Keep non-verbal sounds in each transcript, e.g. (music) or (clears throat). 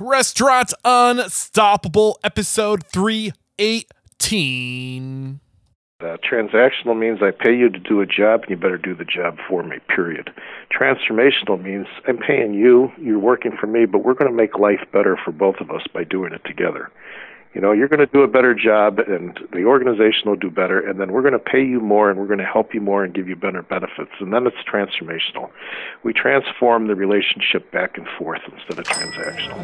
Restaurant Unstoppable, episode 318. Uh, transactional means I pay you to do a job and you better do the job for me, period. Transformational means I'm paying you, you're working for me, but we're going to make life better for both of us by doing it together. You know, you're going to do a better job and the organization will do better, and then we're going to pay you more and we're going to help you more and give you better benefits. And then it's transformational. We transform the relationship back and forth instead of transactional.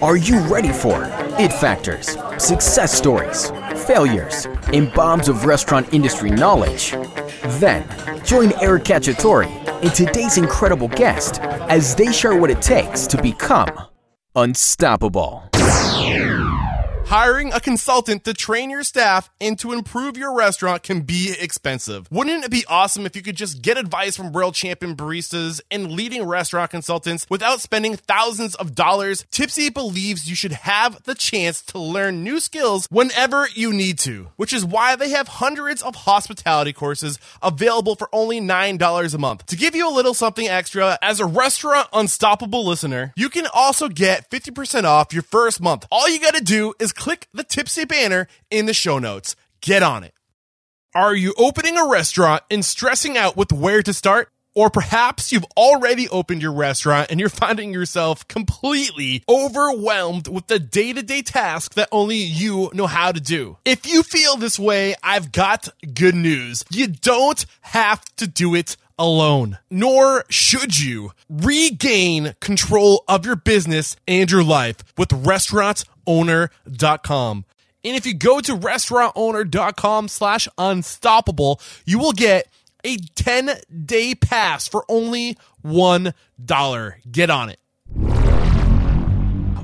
Are you ready for it factors, success stories, failures, and bombs of restaurant industry knowledge? Then, join Eric Cacciatore and today's incredible guest as they share what it takes to become unstoppable. Hiring a consultant to train your staff and to improve your restaurant can be expensive. Wouldn't it be awesome if you could just get advice from world champion baristas and leading restaurant consultants without spending thousands of dollars? Typsy believes you should have the chance to learn new skills whenever you need to, which is why they have hundreds of hospitality courses available for only $9 a month. To give you a little something extra, as a Restaurant Unstoppable listener, you can also get 50% off your first month. All you gotta do is click the Typsy banner in the show notes. Get on it. Are you opening a restaurant and stressing out with where to start? Or perhaps you've already opened your restaurant and you're finding yourself completely overwhelmed with the day to day task that only you know how to do. If you feel this way, I've got good news. You don't have to do it alone, nor should you regain control of your business and your life with restaurantowner.com. And if you go to restaurantowner.com slash unstoppable, you will get a 10 day pass for only $1. Get on it.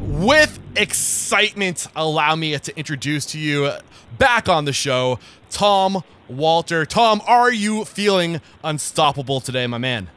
With excitement, allow me to introduce to you back on the show, Tom Walter. Tom, are you feeling unstoppable today, my man?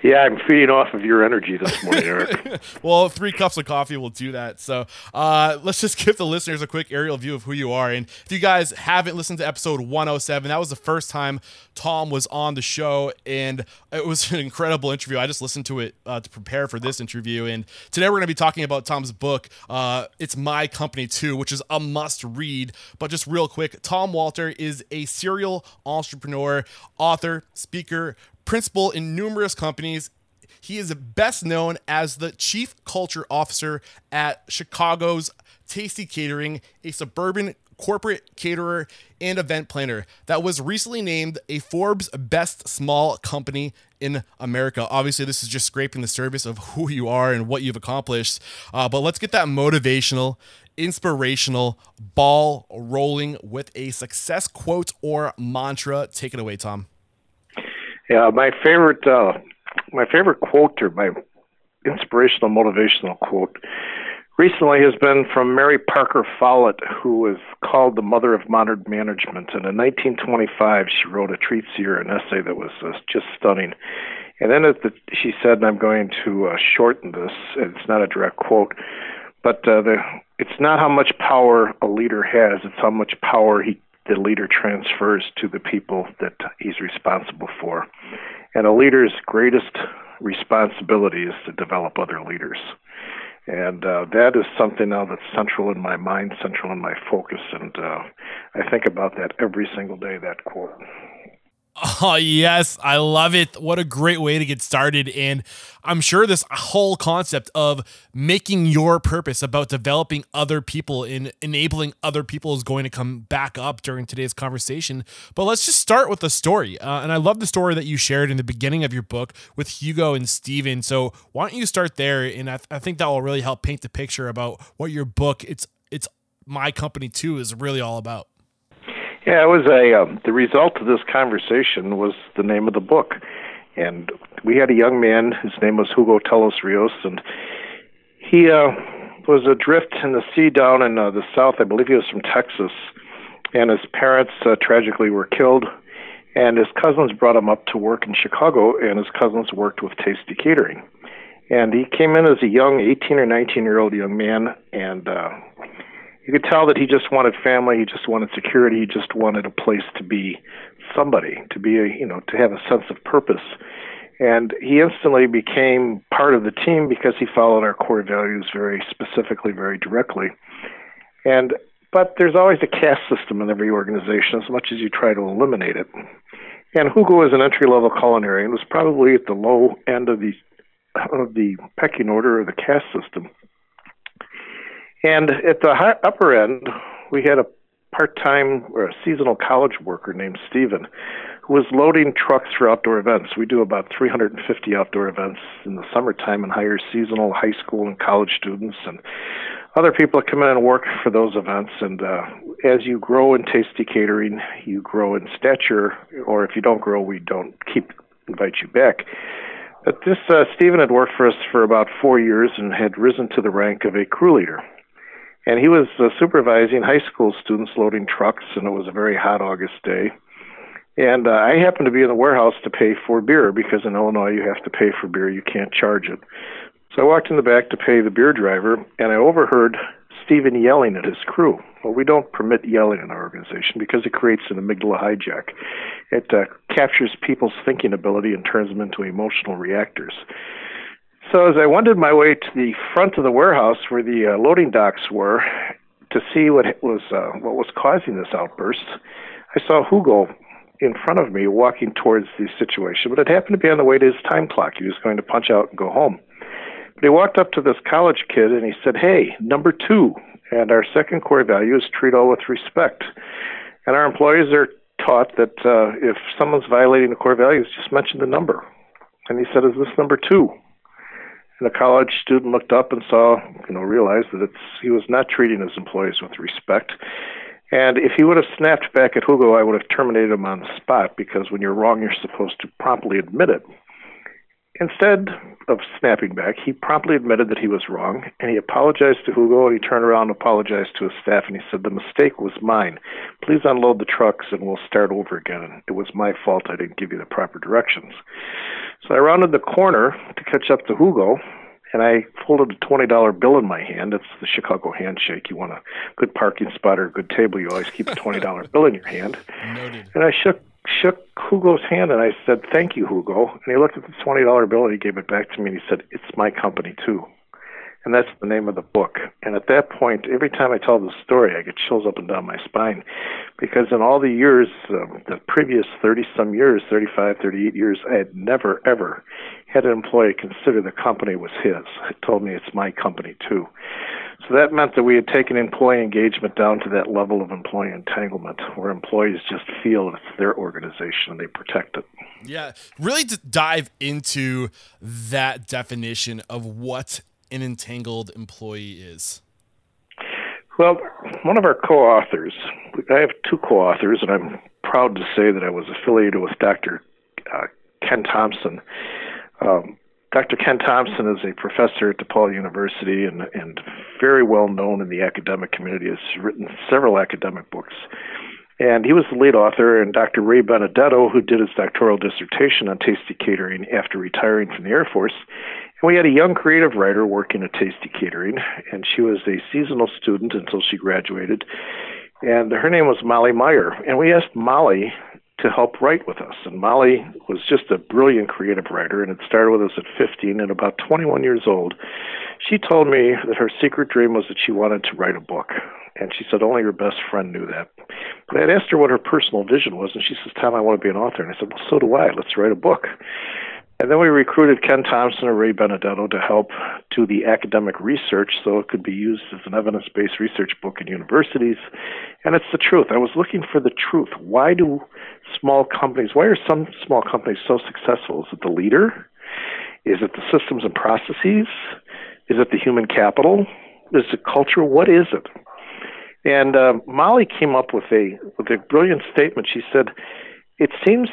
Yeah, I'm feeding off of your energy this morning, Eric. (laughs) well, three cups of coffee will do that. So uh, let's just (laughs) give the listeners a quick aerial view of who you are. And if you guys haven't listened to episode 107, that was the first time Tom was on the show, and it was (laughs) an incredible interview. I just listened to it uh, to prepare for this interview. And today we're going to be talking about Tom's book. Uh, it's My Company Too, which is a must read. But just real quick, Tom Walter is a serial entrepreneur, author, speaker, principal in numerous companies. He is best known as the chief culture officer at Chicago's Tasty Catering, a suburban corporate caterer and event planner that was recently named a Forbes best small company in America. Obviously, this is just scraping the surface of who you are and what you've accomplished. Uh, but let's get that motivational, inspirational ball rolling with a success quote or mantra. Take it away, Tom. Yeah, my favorite, uh, my favorite quote or my inspirational, motivational quote recently has been from Mary Parker Follett, who is called the mother of modern management. And in 1925, she wrote a treatise or an essay that was uh, just stunning. And then the, she said, and I'm going to uh, shorten this, it's not a direct quote, but uh, the, it's not how much power a leader has, it's how much power he the leader transfers to the people that he's responsible for. And a leader's greatest responsibility is to develop other leaders. And uh, that is something now that's central in my mind, central in my focus, and uh, I think about that every single day. That quote. Oh, yes. I love it. What a great way to get started. And I'm sure this whole concept of making your purpose about developing other people and enabling other people is going to come back up during today's conversation. But let's just start with the story. Uh, and I love the story that you shared in the beginning of your book with Hugo and Steven. So why don't you start there? And I, th- I think that will really help paint the picture about what your book, it's, it's my company too, is really all about. Yeah, it was a um, the result of this conversation was the name of the book, and we had a young man. His name was Hugo Telos Rios, and he uh, was adrift in the sea down in uh, the south. I believe he was from Texas, and his parents uh, tragically were killed. And his cousins brought him up to work in Chicago, and his cousins worked with Tasty Catering. And he came in as a young 18 or 19 year old young man, and uh, you could tell that he just wanted family, he just wanted security, he just wanted a place to be somebody, to be a, you know, to have a sense of purpose. And he instantly became part of the team because he followed our core values very specifically, very directly. And but there's always a caste system in every organization, as much as you try to eliminate it. And Hugo was an entry level culinary. culinarian, was probably at the low end of the of the pecking order of the caste system. And at the upper end, we had a part-time or a seasonal college worker named Stephen, who was loading trucks for outdoor events. We do about 350 outdoor events in the summertime and hire seasonal high school and college students and other people come in and work for those events. And uh, as you grow in tasty catering, you grow in stature, or if you don't grow, we don't keep invite you back. But this uh, Stephen had worked for us for about four years and had risen to the rank of a crew leader. And he was uh, supervising high school students loading trucks, and it was a very hot August day. And uh, I happened to be in the warehouse to pay for beer because in Illinois you have to pay for beer, you can't charge it. So I walked in the back to pay the beer driver, and I overheard Stephen yelling at his crew. Well, we don't permit yelling in our organization because it creates an amygdala hijack. It uh, captures people's thinking ability and turns them into emotional reactors. So as I wended my way to the front of the warehouse where the uh, loading docks were to see what was uh, what was causing this outburst, I saw Hugo in front of me walking towards the situation, but it happened to be on the way to his time clock. He was going to punch out and go home. But he walked up to this college kid and he said, Hey, number two. And our second core value is treat all with respect. And our employees are taught that uh, if someone's violating the core values, just mention the number. And he said, Is this number two? And the college student looked up and saw, you know, realized that it's he was not treating his employees with respect. And if he would have snapped back at Hugo, I would have terminated him on the spot because when you're wrong, you're supposed to promptly admit it. Instead of snapping back, he promptly admitted that he was wrong, and he apologized to Hugo, and he turned around and apologized to his staff, and he said, The mistake was mine. Please unload the trucks, and we'll start over again. It was my fault I didn't give you the proper directions. So I rounded the corner to catch up to Hugo, and I folded a $20 bill in my hand. It's the Chicago handshake. You want a good parking spot or a good table, you always keep a $20 (laughs) bill in your hand. Noted. And I shook shook Hugo's hand and I said, Thank you, Hugo. And he looked at the $20 bill and he gave it back to me and he said, It's my company too. And that's the name of the book. And at that point, every time I tell the story, I get chills up and down my spine because in all the years, um, the previous 30 some years, 35, 38 years, I had never, ever had an employee consider the company was his. It told me it's my company too. So that meant that we had taken employee engagement down to that level of employee entanglement where employees just feel it's their organization and they protect it. Yeah, really to dive into that definition of what an entangled employee is. Well, one of our co authors, I have two co authors, and I'm proud to say that I was affiliated with Dr. Uh, Ken Thompson. Um, Dr. Ken Thompson is a professor at DePaul University and, and very well known in the academic community. Has written several academic books. And he was the lead author, and Dr. Ray Benedetto, who did his doctoral dissertation on tasty catering after retiring from the Air Force. And we had a young creative writer working at Tasty Catering, and she was a seasonal student until she graduated. And her name was Molly Meyer. And we asked Molly to help write with us. And Molly was just a brilliant creative writer and it started with us at 15 and about 21 years old. She told me that her secret dream was that she wanted to write a book. And she said only her best friend knew that. But I had asked her what her personal vision was, and she says, Tom, I want to be an author. And I said, Well, so do I. Let's write a book. And then we recruited Ken Thompson and Ray Benedetto to help do the academic research so it could be used as an evidence based research book in universities. And it's the truth. I was looking for the truth. Why do small companies, why are some small companies so successful? Is it the leader? Is it the systems and processes? Is it the human capital? Is it culture? What is it? And uh, Molly came up with a with a brilliant statement. She said, "It seems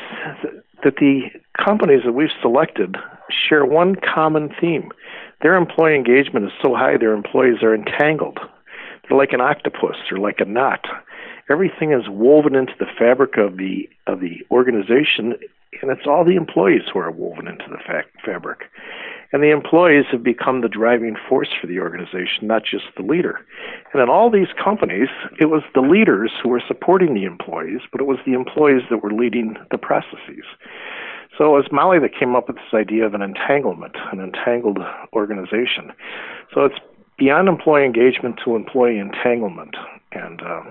that the companies that we've selected share one common theme. Their employee engagement is so high, their employees are entangled. They're like an octopus or like a knot. Everything is woven into the fabric of the of the organization, and it's all the employees who are woven into the fa- fabric. And the employees have become the driving force for the organization, not just the leader. And in all these companies, it was the leaders who were supporting the employees, but it was the employees that were leading the processes. So it was Molly that came up with this idea of an entanglement, an entangled organization. So it's beyond employee engagement to employee entanglement. And uh,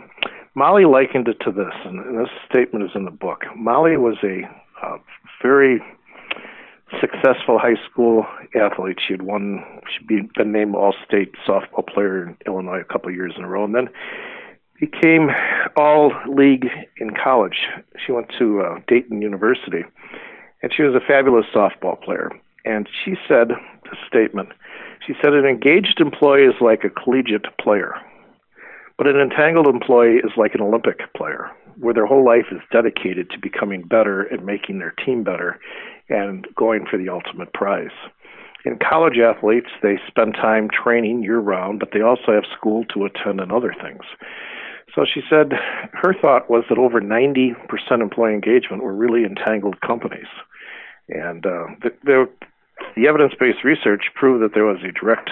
Molly likened it to this, and this statement is in the book. Molly was a uh, very successful high school athlete. She had won, she'd been named All-State softball player in Illinois a couple of years in a row, and then became All-League in college. She went to uh, Dayton University, and she was a fabulous softball player. And she said this statement. She said, "An engaged employee is like a collegiate player." But an entangled employee is like an Olympic player, where their whole life is dedicated to becoming better and making their team better and going for the ultimate prize. In college athletes, they spend time training year round, but they also have school to attend and other things. So she said her thought was that over 90% employee engagement were really entangled companies. And uh, the, the, the evidence based research proved that there was a direct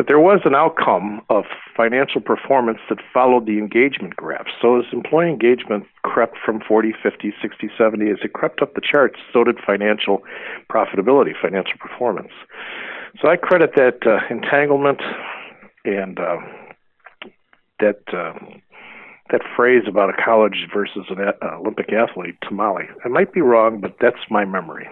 that there was an outcome of financial performance that followed the engagement graph. So as employee engagement crept from 40, 50, 60, 70, as it crept up the charts, so did financial profitability, financial performance. So I credit that uh, entanglement and uh, that uh, that phrase about a college versus an Olympic athlete to Molly. I might be wrong, but that's my memory.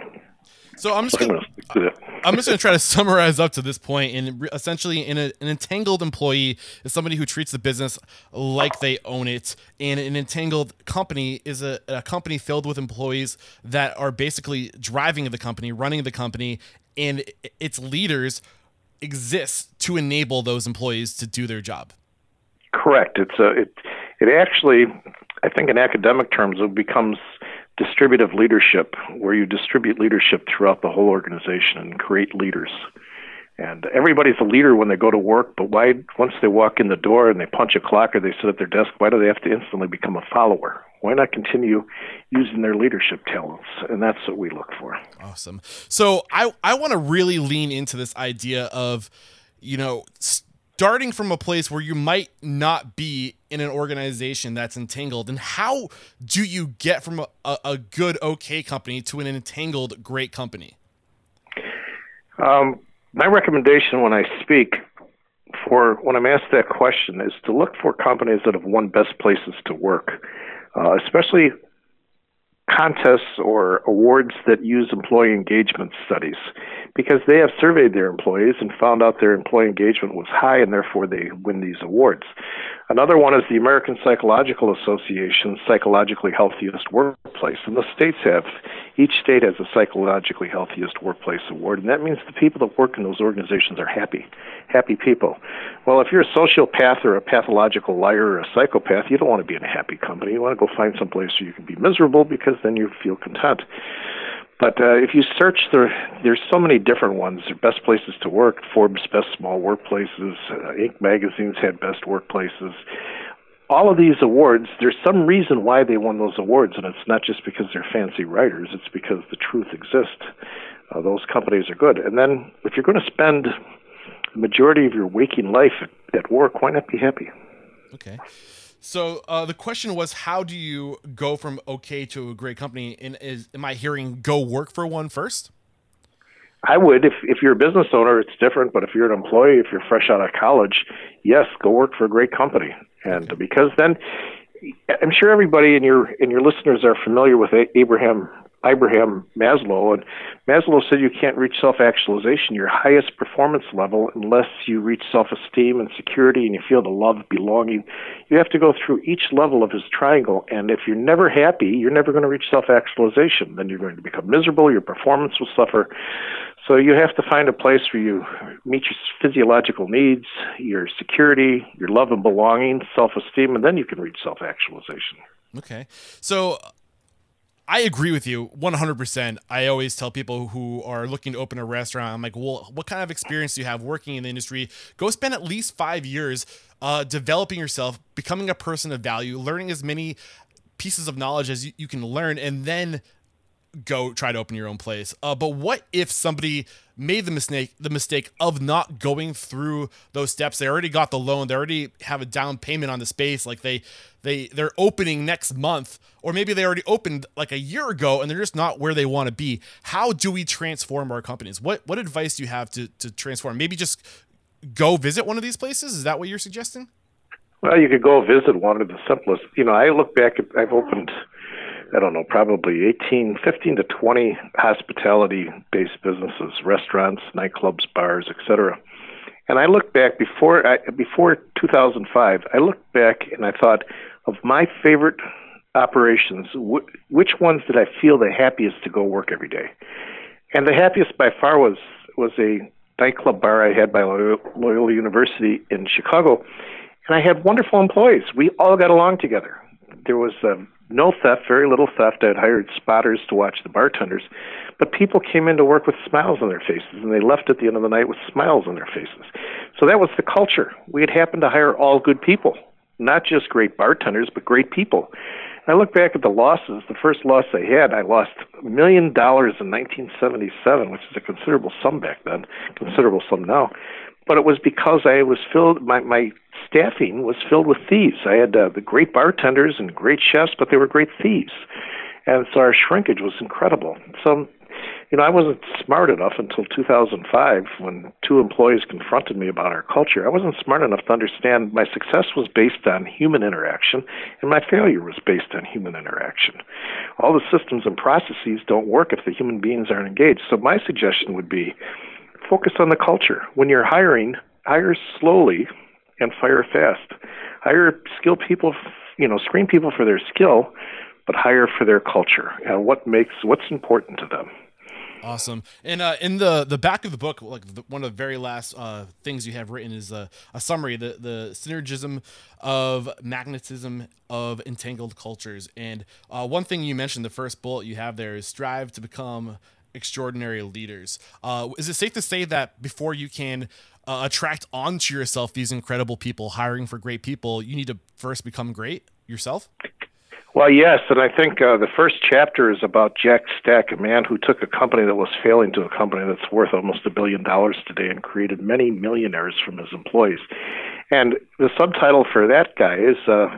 So I'm just gonna, (laughs) I'm just gonna try to summarize up to this point, and essentially, in a, an entangled employee is somebody who treats the business like they own it, and an entangled company is a, a company filled with employees that are basically driving the company, running the company, and its leaders exist to enable those employees to do their job. Correct. It's a it it actually, I think, in academic terms, it becomes distributive leadership, where you distribute leadership throughout the whole organization and create leaders. And everybody's a leader when they go to work, but why, once they walk in the door and they punch a clock or they sit at their desk, why do they have to instantly become a follower? Why not continue using their leadership talents? And that's what we look for. Awesome. So I, I want to really lean into this idea of, you know, starting from a place where you might not be in an organization that's entangled and how do you get from a, a good okay company to an entangled great company? Um, my recommendation when i speak for when i'm asked that question is to look for companies that have won best places to work uh, especially contests or awards that use employee engagement studies because they have surveyed their employees and found out their employee engagement was high and therefore they win these awards. Another one is the American Psychological Association's Psychologically Healthiest Workplace. And the states have, each state has a Psychologically Healthiest Workplace Award, and that means the people that work in those organizations are happy, happy people. Well, if you're a sociopath or a pathological liar or a psychopath, you don't want to be in a happy company. You want to go find some place where you can be miserable because then you feel content. But uh, if you search, there there's so many different ones. Best places to work. Forbes Best Small Workplaces. Uh, Inc. magazines had best workplaces. All of these awards, there's some reason why they won those awards, and it's not just because they're fancy writers. It's because the truth exists. Uh, those companies are good. And then, if you're going to spend the majority of your waking life at, at work, why not be happy? Okay. So uh, the question was, how do you go from okay to a great company? And is am I hearing go work for one first? I would. If if you're a business owner, it's different. But if you're an employee, if you're fresh out of college, yes, go work for a great company. And because then, I'm sure everybody in your in your listeners are familiar with Abraham Abraham Maslow, and Maslow said you can't reach self actualization, your highest performance level, unless you reach self esteem and security and you feel the love, belonging. You have to go through each level of his triangle, and if you're never happy, you're never going to reach self actualization. Then you're going to become miserable, your performance will suffer. So you have to find a place where you meet your physiological needs, your security, your love and belonging, self esteem, and then you can reach self actualization. Okay. So I agree with you 100%. I always tell people who are looking to open a restaurant, I'm like, well, what kind of experience do you have working in the industry? Go spend at least five years uh, developing yourself, becoming a person of value, learning as many pieces of knowledge as you, you can learn, and then go try to open your own place. Uh, but what if somebody made the mistake the mistake of not going through those steps? They already got the loan. They already have a down payment on the space. Like they they they're opening next month, or maybe they already opened like a year ago, and they're just not where they want to be. How do we transform our companies? What what advice do you have to to transform? Maybe just go visit one of these places. Is that what you're suggesting? Well, you could go visit one of the simplest. You know, I look back at I've opened I don't know, probably 18, 15 to 20 hospitality based businesses, restaurants, nightclubs, bars, etc. And I look back before I, before 2005, I looked back and I thought of my favorite operations, wh- which ones did I feel the happiest to go work every day? And the happiest by far was was a nightclub bar I had by Loyola University in Chicago, and I had wonderful employees. We all got along together. There was um, no theft, very little theft. I'd hired spotters to watch the bartenders, but people came in to work with smiles on their faces, and they left at the end of the night with smiles on their faces. So that was the culture. We had happened to hire all good people, not just great bartenders, but great people. I look back at the losses. The first loss I had, I lost a million dollars in 1977, which is a considerable sum back then, considerable sum now. But it was because I was filled. My my staffing was filled with thieves. I had uh, the great bartenders and great chefs, but they were great thieves, and so our shrinkage was incredible. So you know, I wasn't smart enough until 2005 when two employees confronted me about our culture. I wasn't smart enough to understand my success was based on human interaction and my failure was based on human interaction. All the systems and processes don't work if the human beings aren't engaged. So my suggestion would be focus on the culture. When you're hiring, hire slowly and fire fast. Hire skilled people, you know, screen people for their skill, but hire for their culture and what makes what's important to them. Awesome. And uh, in the the back of the book, like the, one of the very last uh, things you have written is a, a summary, the the synergism of magnetism of entangled cultures. And uh, one thing you mentioned, the first bullet you have there is strive to become extraordinary leaders. Uh, is it safe to say that before you can uh, attract onto yourself these incredible people, hiring for great people, you need to first become great yourself? Well, yes, and I think uh, the first chapter is about Jack Stack, a man who took a company that was failing to a company that's worth almost a billion dollars today and created many millionaires from his employees. And the subtitle for that guy is uh,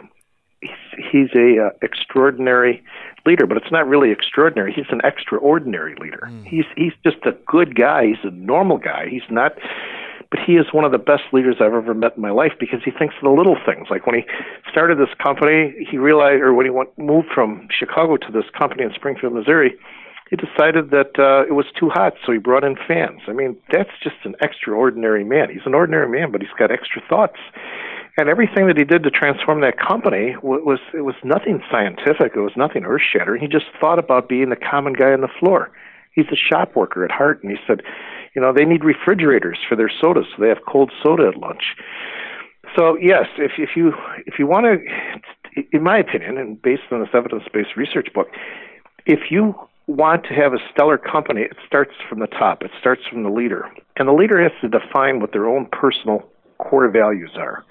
he's, he's a uh, extraordinary leader, but it's not really extraordinary. He's an extraordinary leader. Mm. He's he's just a good guy. He's a normal guy. He's not but he is one of the best leaders I've ever met in my life because he thinks of the little things. Like when he started this company, he realized, or when he went, moved from Chicago to this company in Springfield, Missouri, he decided that uh, it was too hot, so he brought in fans. I mean, that's just an extraordinary man. He's an ordinary man, but he's got extra thoughts. And everything that he did to transform that company was it was nothing scientific. It was nothing earth shattering. He just thought about being the common guy on the floor. He's a shop worker at heart, and he said, you know, they need refrigerators for their sodas, so they have cold soda at lunch. So yes, if if you if you want to, in my opinion, and based on this evidence-based research book, if you want to have a stellar company, it starts from the top. It starts from the leader, and the leader has to define what their own personal core values are.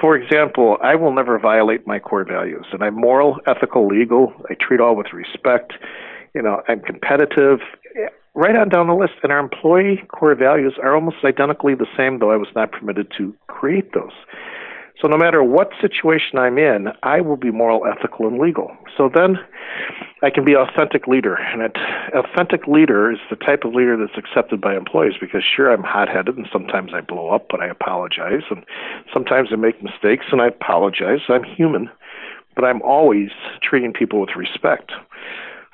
For example, I will never violate my core values, and I'm moral, ethical, legal. I treat all with respect. You know, I'm competitive right on down the list. And our employee core values are almost identically the same, though I was not permitted to create those. So no matter what situation I'm in, I will be moral, ethical, and legal. So then I can be an authentic leader. And an authentic leader is the type of leader that's accepted by employees because sure I'm hot headed and sometimes I blow up, but I apologize. And sometimes I make mistakes and I apologize. I'm human, but I'm always treating people with respect.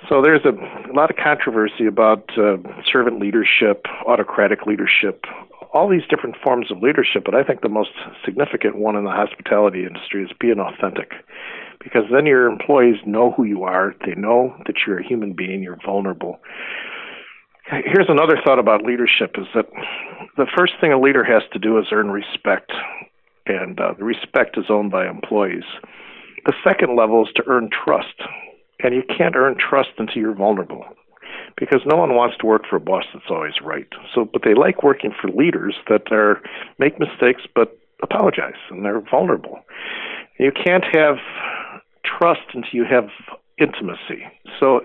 So there's a, a lot of controversy about uh, servant leadership, autocratic leadership, all these different forms of leadership, but I think the most significant one in the hospitality industry is being authentic. Because then your employees know who you are, they know that you're a human being, you're vulnerable. Here's another thought about leadership is that the first thing a leader has to do is earn respect, and uh, the respect is owned by employees. The second level is to earn trust. And you can't earn trust until you're vulnerable because no one wants to work for a boss that's always right. So, but they like working for leaders that are make mistakes but apologize and they're vulnerable. You can't have trust until you have intimacy. So,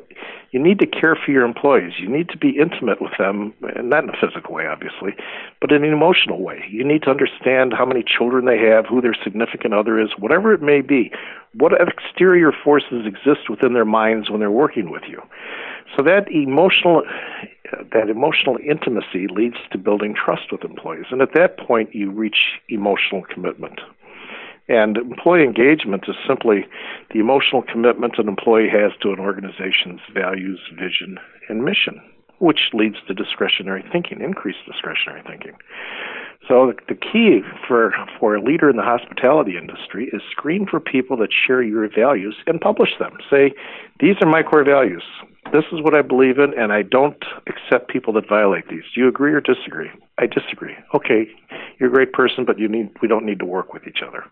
You need to care for your employees. You need to be intimate with them, and not in a physical way, obviously, but in an emotional way. You need to understand how many children they have, who their significant other is, whatever it may be. What exterior forces exist within their minds when they're working with you? So that emotional that emotional intimacy leads to building trust with employees, and at that point, you reach emotional commitment. And employee engagement is simply the emotional commitment an employee has to an organization's values, vision, and mission, which leads to discretionary thinking, increased discretionary thinking. So the key for for a leader in the hospitality industry is screen for people that share your values and publish them. Say, these are my core values. This is what I believe in, and I don't accept people that violate these. Do you agree or disagree? I disagree. Okay, you're a great person, but you need we don't need to work with each other.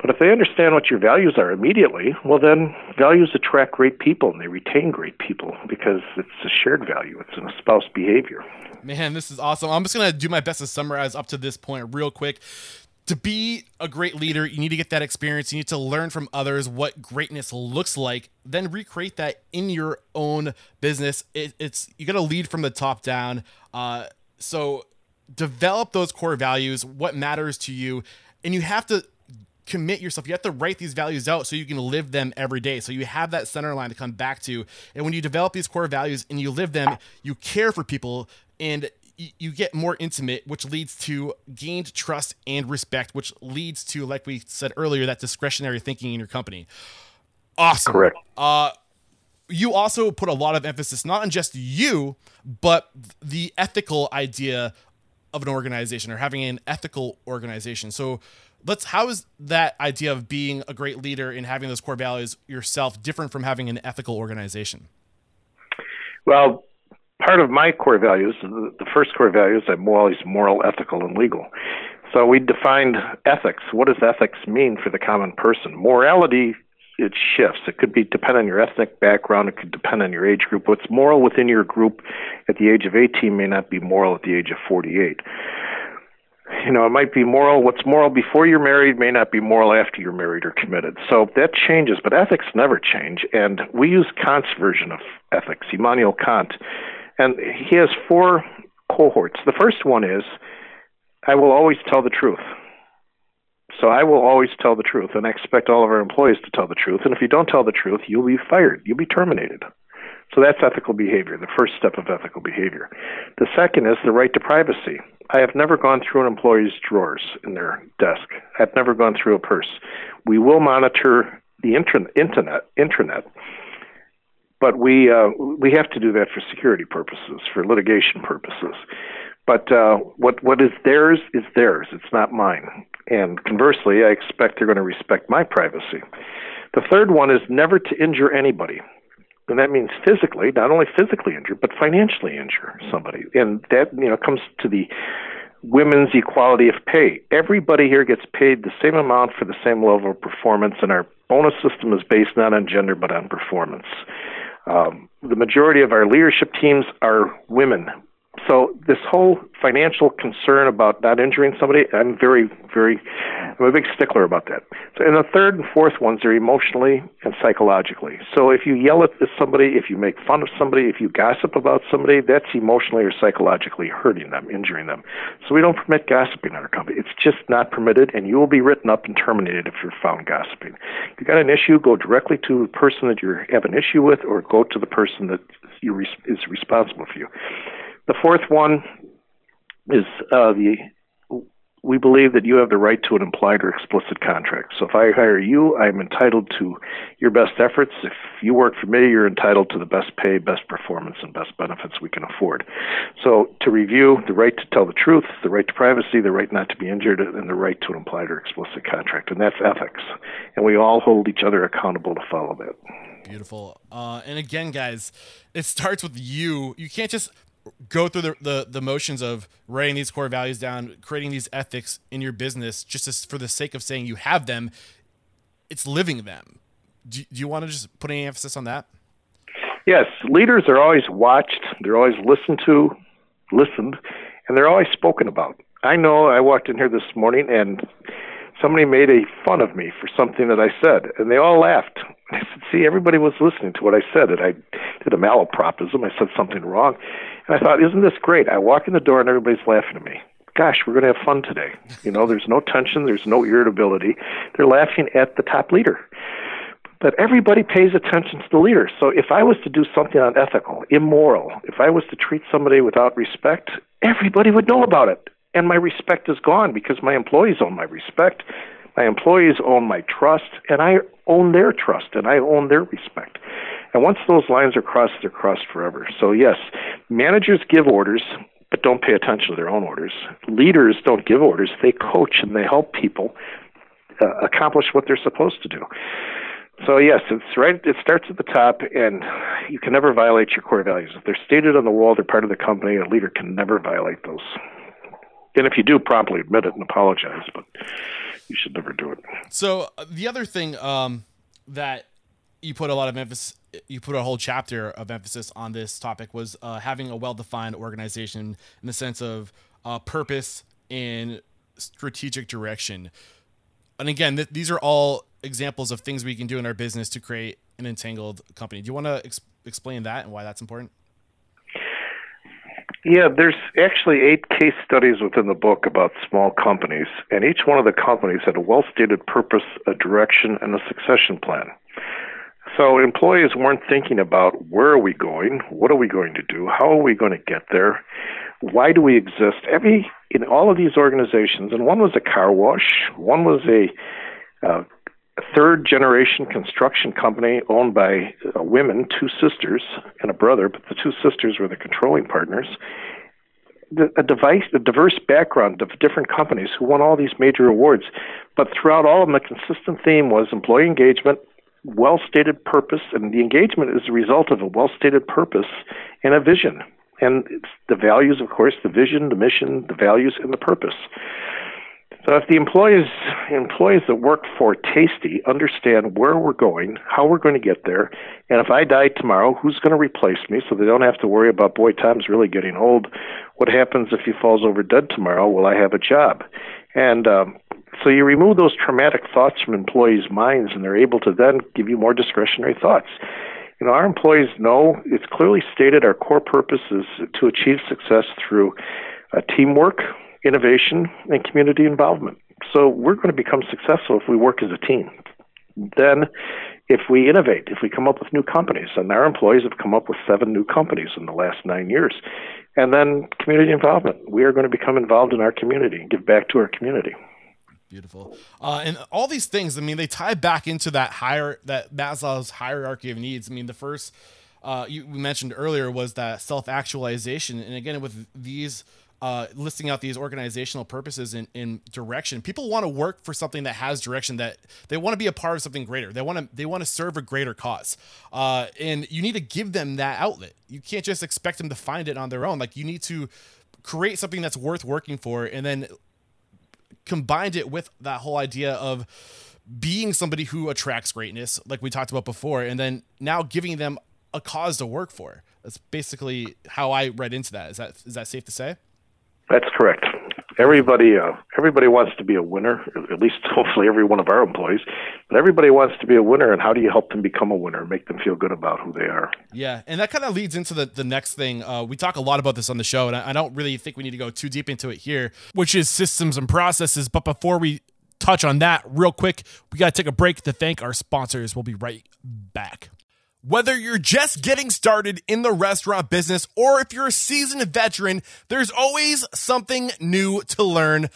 But if they understand what your values are immediately, well, then values attract great people and they retain great people because it's a shared value. It's an espoused behavior. Man, this is awesome. I'm just going to do my best to summarize up to this point real quick. To be a great leader, you need to get that experience. You need to learn from others what greatness looks like, then recreate that in your own business. It, it's you got to lead from the top down. Uh, so develop those core values, what matters to you, and you have to commit yourself. You have to write these values out so you can live them every day. So you have that center line to come back to. And when you develop these core values and you live them, you care for people and you get more intimate, which leads to gained trust and respect, which leads to, like we said earlier, that discretionary thinking in your company. Awesome. Correct. Uh, you also put a lot of emphasis not on just you, but the ethical idea of an organization or having an ethical organization. So, let's how is that idea of being a great leader and having those core values yourself different from having an ethical organization? Well, part of my core values, the first core values, I'm always moral, ethical, and legal. So we defined ethics. What does ethics mean for the common person? Morality it shifts. It could be depend on your ethnic background. It could depend on your age group. What's moral within your group at the age of 18 may not be moral at the age of 48 you know, it might be moral. What's moral before you're married may not be moral after you're married or committed. So that changes, but ethics never change. And we use Kant's version of ethics, Immanuel Kant. And he has four cohorts. The first one is I will always tell the truth. So I will always tell the truth, and I expect all of our employees to tell the truth. And if you don't tell the truth, you'll be fired, you'll be terminated. So that's ethical behavior, the first step of ethical behavior. The second is the right to privacy. I have never gone through an employee's drawers in their desk. I've never gone through a purse. We will monitor the internet, intranet, but we uh, we have to do that for security purposes, for litigation purposes. But uh, what what is theirs is theirs. It's not mine. And conversely, I expect they're going to respect my privacy. The third one is never to injure anybody and that means physically, not only physically injure, but financially injure somebody. And that you know comes to the women's equality of pay. Everybody here gets paid the same amount for the same level of performance, and our bonus system is based not on gender but on performance. Um, the majority of our leadership teams are women, so this whole financial concern about not injuring somebody, I'm very, very, I'm a big stickler about that. So, and the third and fourth ones are emotionally and psychologically. So if you yell at somebody, if you make fun of somebody, if you gossip about somebody, that's emotionally or psychologically hurting them, injuring them. So we don't permit gossiping in our company. It's just not permitted, and you will be written up and terminated if you're found gossiping. If you got an issue, go directly to the person that you have an issue with, or go to the person that you is responsible for you. The fourth one is uh, the we believe that you have the right to an implied or explicit contract. So if I hire you, I'm entitled to your best efforts. If you work for me, you're entitled to the best pay, best performance, and best benefits we can afford. So to review, the right to tell the truth, the right to privacy, the right not to be injured, and the right to an implied or explicit contract. And that's ethics. And we all hold each other accountable to follow that. Beautiful. Uh, and again, guys, it starts with you. You can't just go through the, the, the motions of writing these core values down, creating these ethics in your business just as, for the sake of saying you have them. It's living them. Do, do you want to just put any emphasis on that? Yes, leaders are always watched, they're always listened to, listened, and they're always spoken about. I know I walked in here this morning and somebody made a fun of me for something that I said, and they all laughed. I (laughs) said, "See, everybody was listening to what I said, and I did a malapropism. I said something wrong, and I thought, isn't this great? I walk in the door and everybody's laughing at me. Gosh, we're going to have fun today. You know, there's no tension, there's no irritability. They're laughing at the top leader." But everybody pays attention to the leader. So if I was to do something unethical, immoral, if I was to treat somebody without respect, everybody would know about it and my respect is gone because my employees own my respect. My employees own my trust, and I own their trust, and I own their respect. And once those lines are crossed, they're crossed forever. So, yes, managers give orders, but don't pay attention to their own orders. Leaders don't give orders, they coach and they help people uh, accomplish what they're supposed to do. So yes, it's right. It starts at the top, and you can never violate your core values. If they're stated on the wall, they're part of the company. A leader can never violate those. And if you do, promptly admit it and apologize, but you should never do it. So uh, the other thing um, that you put a lot of emphasis, you put a whole chapter of emphasis on this topic was uh, having a well-defined organization in the sense of uh, purpose and strategic direction. And again, th- these are all examples of things we can do in our business to create an entangled company. Do you want to ex- explain that and why that's important? Yeah, there's actually eight case studies within the book about small companies, and each one of the companies had a well stated purpose, a direction, and a succession plan. So employees weren't thinking about where are we going, what are we going to do, how are we going to get there, why do we exist. Every in all of these organizations, and one was a car wash, one was a uh, a third generation construction company owned by uh, women, two sisters and a brother, but the two sisters were the controlling partners. The, a, device, a diverse background of different companies who won all these major awards. But throughout all of them, the consistent theme was employee engagement, well stated purpose, and the engagement is the result of a well stated purpose and a vision. And it's the values, of course, the vision, the mission, the values, and the purpose. So if the employees employees that work for Tasty understand where we're going, how we're going to get there, and if I die tomorrow, who's going to replace me so they don't have to worry about boy Tom's really getting old. What happens if he falls over dead tomorrow? Will I have a job? And um, so you remove those traumatic thoughts from employees' minds, and they're able to then give you more discretionary thoughts. You know, our employees know it's clearly stated our core purpose is to achieve success through uh, teamwork, innovation, and community involvement. So we're going to become successful if we work as a team. Then, if we innovate, if we come up with new companies, and our employees have come up with seven new companies in the last nine years, and then community involvement, we are going to become involved in our community and give back to our community. Beautiful. Uh, and all these things, I mean, they tie back into that higher that Maslow's hierarchy of needs. I mean, the first uh, you mentioned earlier was that self actualization, and again, with these uh, listing out these organizational purposes in, in direction. People want to work for something that has direction. That they want to be a part of something greater. They want to they want to serve a greater cause. Uh, and you need to give them that outlet. You can't just expect them to find it on their own. Like you need to create something that's worth working for, and then combined it with that whole idea of being somebody who attracts greatness, like we talked about before, and then now giving them a cause to work for. That's basically how I read into that. Is that is that safe to say? That's correct. Everybody, uh, everybody wants to be a winner. At least, (laughs) hopefully, every one of our employees. But everybody wants to be a winner. And how do you help them become a winner? Make them feel good about who they are. Yeah, and that kind of leads into the the next thing. Uh, we talk a lot about this on the show, and I, I don't really think we need to go too deep into it here, which is systems and processes. But before we touch on that real quick, we got to take a break to thank our sponsors. We'll be right back. Whether you're just getting started in the restaurant business or if you're a seasoned veteran, there's always something new to learn.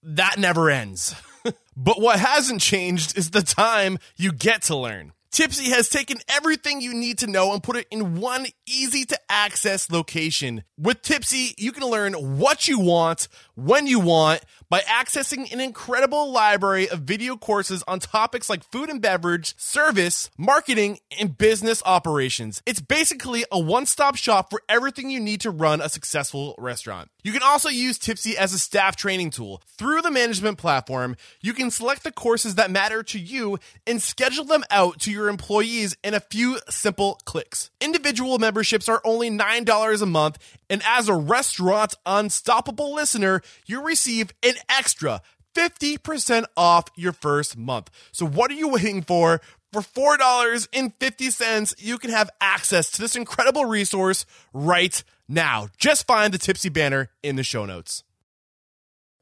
That never ends. (laughs) but what hasn't changed is the time you get to learn. Typsy has taken everything you need to know and put it in one easy to access location. With Typsy, you can learn what you want, when you want, by accessing an incredible library of video courses on topics like food and beverage, service, marketing, and business operations. It's basically a one stop shop for everything you need to run a successful restaurant. You can also use Typsy as a staff training tool. Through the management platform, you can select the courses that matter to you and schedule them out to your employees in a few simple clicks. Individual memberships are only $9 a month, and as a restaurant unstoppable listener, you receive an extra 50% off your first month. So what are you waiting for? For $4.50, you can have access to this incredible resource right now. Just find the Typsy banner in the show notes.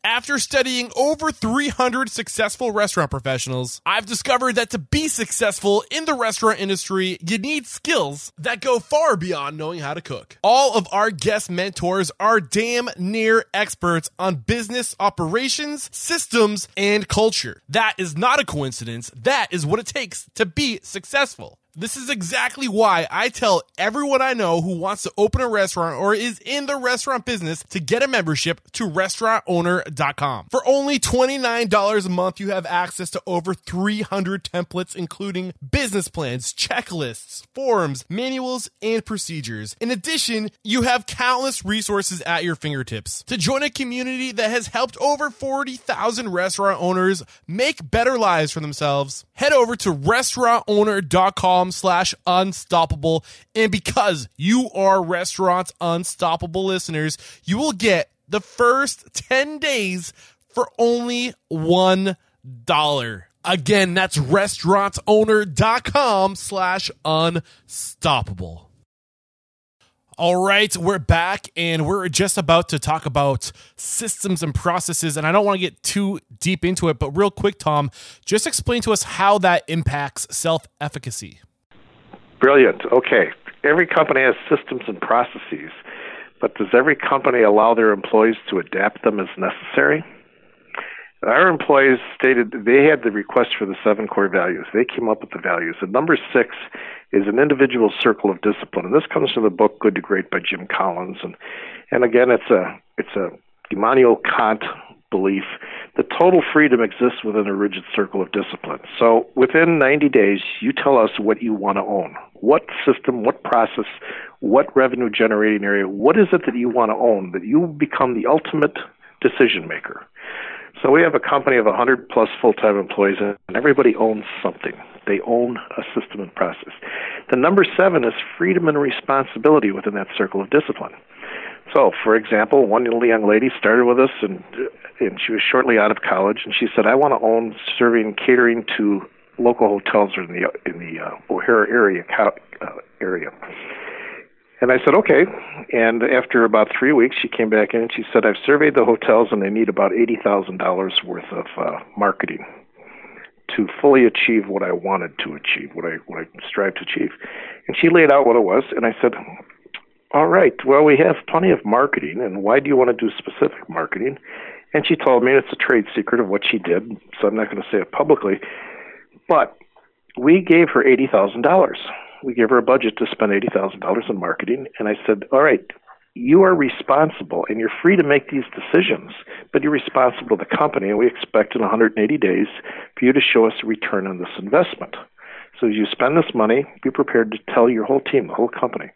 After studying over 300 successful restaurant professionals, I've discovered that to be successful in the restaurant industry, you need skills that go far beyond knowing how to cook. All of our guest mentors are damn near experts on business operations, systems, and culture. That is not a coincidence. That is what it takes to be successful. This is exactly why I tell everyone I know who wants to open a restaurant or is in the restaurant business to get a membership to restaurantowner.com. For only $29 a month, you have access to over 300 templates, including business plans, checklists, forms, manuals, and procedures. In addition, you have countless resources at your fingertips. To join a community that has helped over 40,000 restaurant owners make better lives for themselves, head over to restaurantowner.com slash unstoppable. And because you are Restaurants Unstoppable listeners, you will get the first 10 days for only $1. Again, that's restaurantowner.com slash unstoppable. All right, we're back and we're just about to talk about systems and processes. And I don't want to get too deep into it, but real quick, Tom, just explain to us how that impacts self efficacy. Brilliant. Okay. Every company has systems and processes, but does every company allow their employees to adapt them as necessary? Our employees stated they had the request for the seven core values. They came up with the values. And number six is an individual circle of discipline. And this comes from the book Good to Great by Jim Collins. And and again it's a it's a Immanuel Kant belief that total freedom exists within a rigid circle of discipline. So within 90 days, you tell us what you want to own. What system, what process, what revenue generating area, what is it that you want to own that you become the ultimate decision maker? So we have a company of 100 plus full-time employees, and everybody owns something. They own a system and process. The number seven is freedom and responsibility within that circle of discipline. So, for example, one little young lady started with us, and and she was shortly out of college, and she said, "I want to own serving catering to local hotels in the in the uh, O'Hare area uh, area." And I said, okay. And after about three weeks, she came back in and she said, I've surveyed the hotels and they need about $80,000 worth of uh, marketing to fully achieve what I wanted to achieve, what I, what I strive to achieve. And she laid out what it was. And I said, all right, well, we have plenty of marketing. And why do you want to do specific marketing? And she told me it's a trade secret of what she did. So I'm not going to say it publicly. But we gave her $80,000 we gave her a budget to spend eighty thousand dollars in marketing, and I said, "All right, you are responsible, and you're free to make these decisions, but you're responsible to the company, and we expect in 180 days for you to show us a return on this investment. So as you spend this money, be prepared to tell your whole team, the whole company."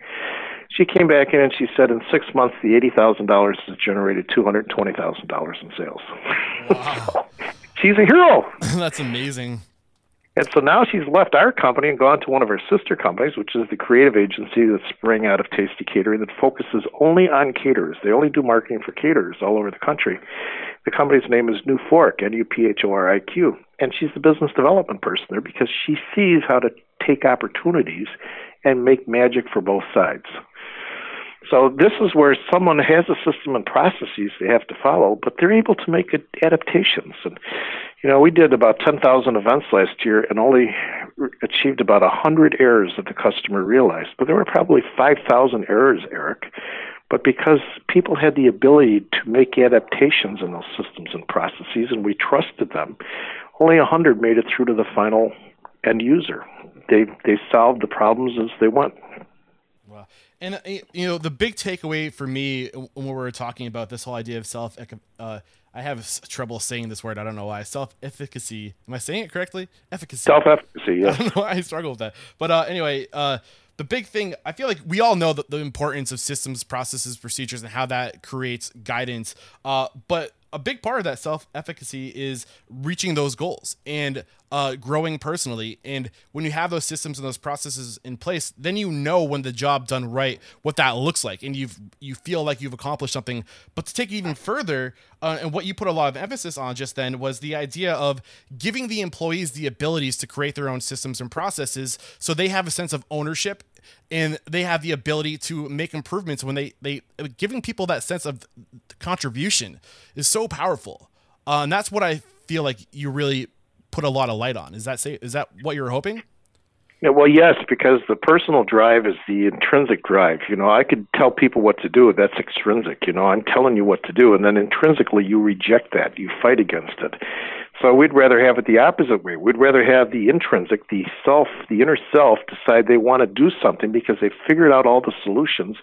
She came back in and she said, in six months, the eighty thousand dollars has generated two hundred twenty thousand dollars in sales. Wow. so, (laughs) she's a hero. (laughs) That's amazing. And so now she's left our company and gone to one of her sister companies, which is the creative agency that sprang out of Tasty Catering that focuses only on caterers. They only do marketing for caterers all over the country. The company's name is New Fork, N U P H O R I Q. And she's the business development person there because she sees how to take opportunities and make magic for both sides. So this is where someone has a system and processes they have to follow, but they're able to make adaptations. And you know, we did about 10,000 events last year and only achieved about 100 errors that the customer realized. But there were probably 5,000 errors, Eric. But because people had the ability to make adaptations in those systems and processes, and we trusted them, only 100 made it through to the final end user. They they solved the problems as they went. And uh, you know, the big takeaway for me when we were talking about this whole idea of self, uh, I have trouble saying this word. I don't know why. Self efficacy. Am I saying it correctly? Efficacy. Self efficacy. Yeah. (laughs) I don't know why I struggle with that. But uh, anyway, uh, the big thing I feel like we all know the, the importance of systems, processes, procedures, and how that creates guidance. Uh, but a big part of that self efficacy is reaching those goals. And uh, growing personally. And when you have those systems and those processes in place, then you know when the job done right what that looks like, and you've you feel like you've accomplished something. But to take it even further, uh, and what you put a lot of emphasis on just then was the idea of giving the employees the abilities to create their own systems and processes, so they have a sense of ownership and they have the ability to make improvements when they they giving people that sense of contribution is so powerful uh, and that's what i feel like you really put a lot of light on is that say is that what you're hoping yeah, well, yes, because the personal drive is the intrinsic drive. You know, I could tell people what to do. That's extrinsic. You know, I'm telling you what to do, and then intrinsically you reject that. You fight against it. So we'd rather have it the opposite way. We'd rather have the intrinsic, the self, the inner self, decide they want to do something because they've figured out all the solutions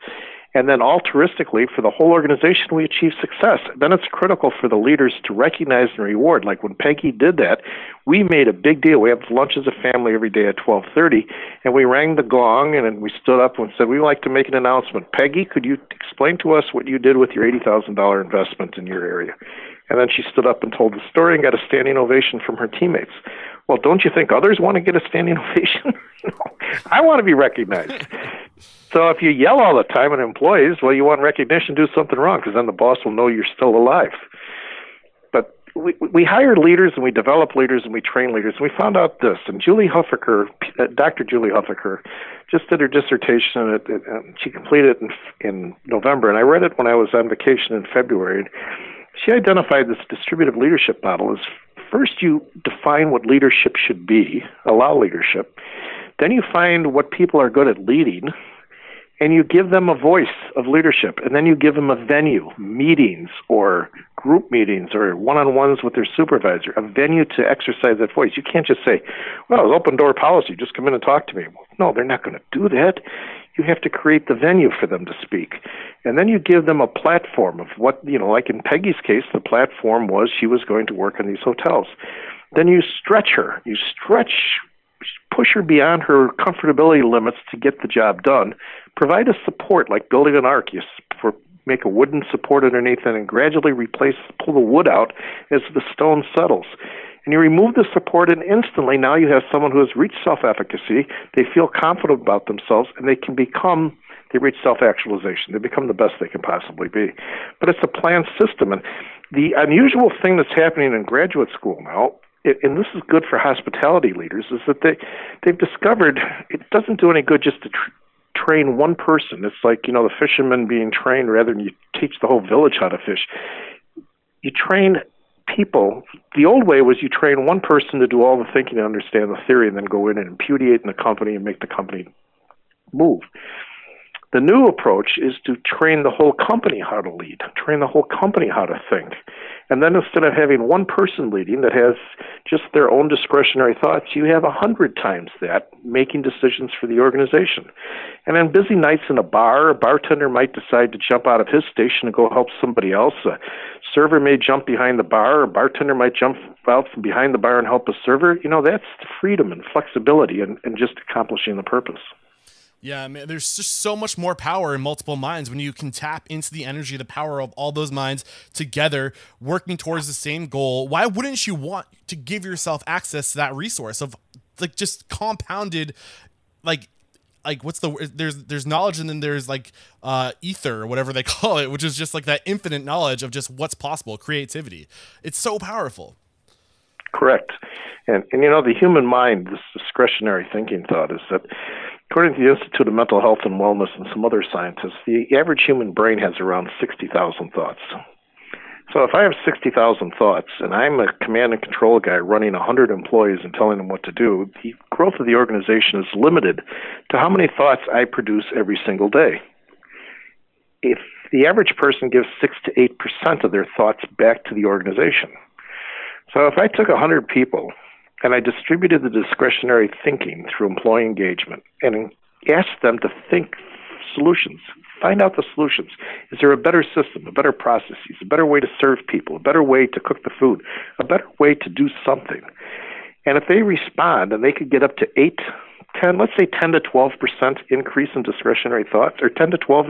and then altruistically for the whole organization we achieve success. Then it's critical for the leaders to recognize and reward. Like when peggy did that we made a big deal. We have lunch as a family every day at 12:30 and we rang the gong and we stood up and said we'd like to make an announcement. Peggy could you explain to us what you did with your $80,000 investment in your area? And then she stood up and told the story and got a standing ovation from her teammates. Well don't you think others want to get a standing (laughs) ovation? (laughs) No, i want to be recognized so if you yell all the time at employees, well, you want recognition, do something wrong, because then the boss will know you're still alive. But we, we hire leaders and we develop leaders and we train leaders. And we found out this, and Julie Huffaker, uh, Dr. Julie Huffaker, just did her dissertation. At, at, she completed it in, in November, and I read it when I was on vacation in February. She identified this distributive leadership model as first you define what leadership should be, allow leadership. Then you find what people are good at leading, and you give them a voice of leadership and then you give them a venue meetings or group meetings or one-on-ones with their supervisor a venue to exercise that voice. You can't just say well it's open door policy just come in and talk to me. No they're not going to do that. You have to create the venue for them to speak. And then you give them a platform of what you know like in peggy's case the platform was she was going to work in these hotels. Then you stretch her. You stretch push her beyond her comfortability limits to get the job done. Provide a support like building an ark. You make a wooden support underneath it and gradually replace, pull the wood out as the stone settles. And you remove the support, and instantly now you have someone who has reached self efficacy. They feel confident about themselves, and they can become they reach self actualization. They become the best they can possibly be. But it's a planned system. And the unusual thing that's happening in graduate school now and this is good for hospitality leaders, is that they they've discovered it doesn't do any good just to tr- train one person. It's like you know the fishermen being trained rather than you teach the whole village how to fish. You train people. The old way was you train one person to do all the thinking and understand the theory, and then go in and imputate in the company and make the company move. The new approach is to train the whole company how to lead, train the whole company how to think. And then instead of having one person leading that has just their own discretionary thoughts, you have a hundred times that making decisions for the organization. And on busy nights in a bar, a bartender might decide to jump out of his station and go help somebody else. A server may jump behind the bar, a bartender might jump out from behind the bar and help a server. You know, that's freedom and flexibility and, and just accomplishing the purpose. Yeah, man, there's just so much more power in multiple minds when you can tap into the energy, the power of all those minds together, working towards the same goal. Why wouldn't you want to give yourself access to that resource of like just compounded, like, like what's the there's there's knowledge and then there's like uh, ether or whatever they (laughs) call it, which is just like that infinite knowledge of just what's possible, creativity. It's so powerful. Correct. And, and you know, the human mind, this discretionary thinking thought is that According to the Institute of Mental Health and Wellness and some other scientists, the average human brain has around 60,000 thoughts. So if I have 60,000 thoughts and I'm a command and control guy running 100 employees and telling them what to do, the growth of the organization is limited to how many thoughts I produce every single day. If the average person gives 6 to 8% of their thoughts back to the organization. So if I took 100 people and I distributed the discretionary thinking through employee engagement and asked them to think solutions. Find out the solutions. Is there a better system, a better processes, a better way to serve people, a better way to cook the food, a better way to do something? And if they respond and they could get up to 8, 10, let's say 10 to 12% increase in discretionary thoughts, or 10 to 12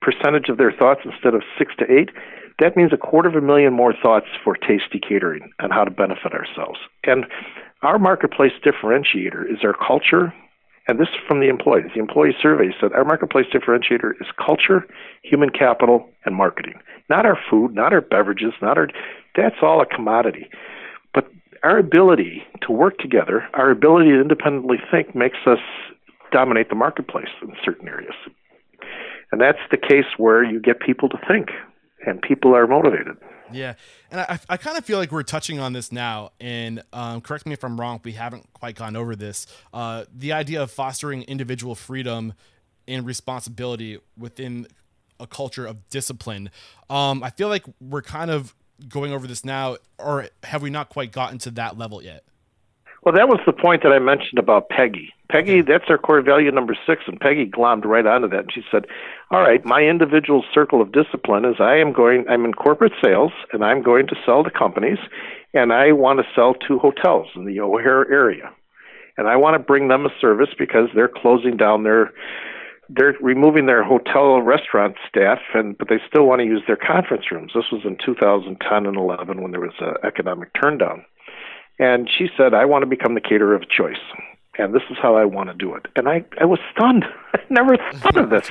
percentage of their thoughts instead of 6 to 8, that means a quarter of a million more thoughts for tasty catering and how to benefit ourselves. And our marketplace differentiator is our culture, and this is from the employees. The employee survey said our marketplace differentiator is culture, human capital, and marketing. Not our food, not our beverages, not our that's all a commodity. But our ability to work together, our ability to independently think makes us dominate the marketplace in certain areas. And that's the case where you get people to think and people are motivated. Yeah, and I, I kind of feel like we're touching on this now, and um, correct me if I'm wrong. We haven't quite gone over this. Uh, the idea of fostering individual freedom and responsibility within a culture of discipline. Um, I feel like we're kind of going over this now, or have we not quite gotten to that level yet? Well, that was the point that I mentioned about Peggy. Peggy, that's our core value number six, and Peggy glommed right onto that. And she said, "All right, my individual circle of discipline is I am going. I'm in corporate sales, and I'm going to sell to companies, and I want to sell to hotels in the O'Hare area, and I want to bring them a service because they're closing down their." They're removing their hotel restaurant staff, and but they still want to use their conference rooms. This was in 2010 and 11 when there was an economic turndown and she said, I want to become the caterer of choice. And this is how I want to do it. And I, I was stunned. (laughs) I never thought of (laughs) this.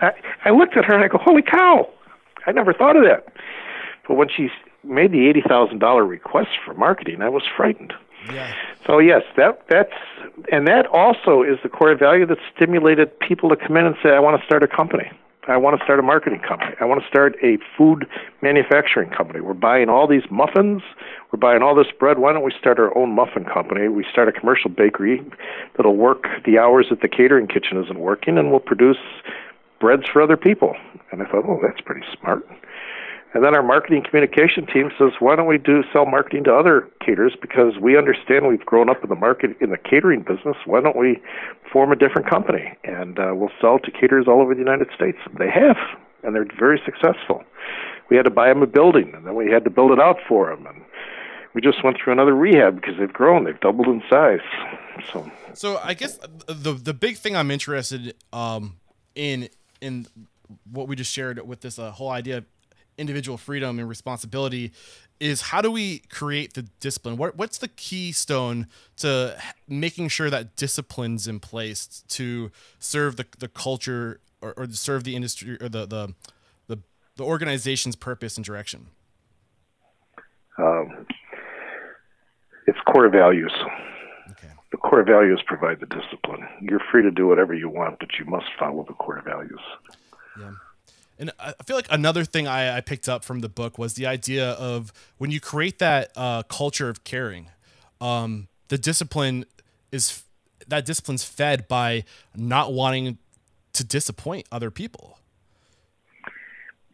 I, I looked at her and I go, Holy cow! I never thought of that. But when she made the eighty thousand dollar request for marketing, I was frightened. Yeah. So yes, that that's and that also is the core value that stimulated people to come in and say, I want to start a company. I want to start a marketing company. I want to start a food manufacturing company. We're buying all these muffins. We're buying all this bread. Why don't we start our own muffin company? We start a commercial bakery that'll work the hours that the catering kitchen isn't working, and we'll produce breads for other people. And I thought, oh, that's pretty smart. And then our marketing communication team says, why don't we do sell marketing to other caterers? Because we understand we've grown up in the market in the catering business. Why don't we form a different company and uh, we'll sell to caterers all over the United States? They have, and they're very successful. We had to buy them a building, and then we had to build it out for them, and we just went through another rehab because they've grown. They've doubled in size. So, so I guess the the big thing I'm interested um, in in what we just shared with this uh, whole idea individual freedom and responsibility is how do we create the discipline? What, what's the keystone to making sure that discipline's in place to serve the, the culture or, or serve the industry or the, the, the, the organization's purpose and direction? Um, it's core values. Okay. The core values provide the discipline. You're free to do whatever you want, but you must follow the core values. Yeah. And I feel like another thing I, I, picked up from the book was the idea of when you create that uh, culture of caring, um, the discipline is that discipline's fed by not wanting to disappoint other people.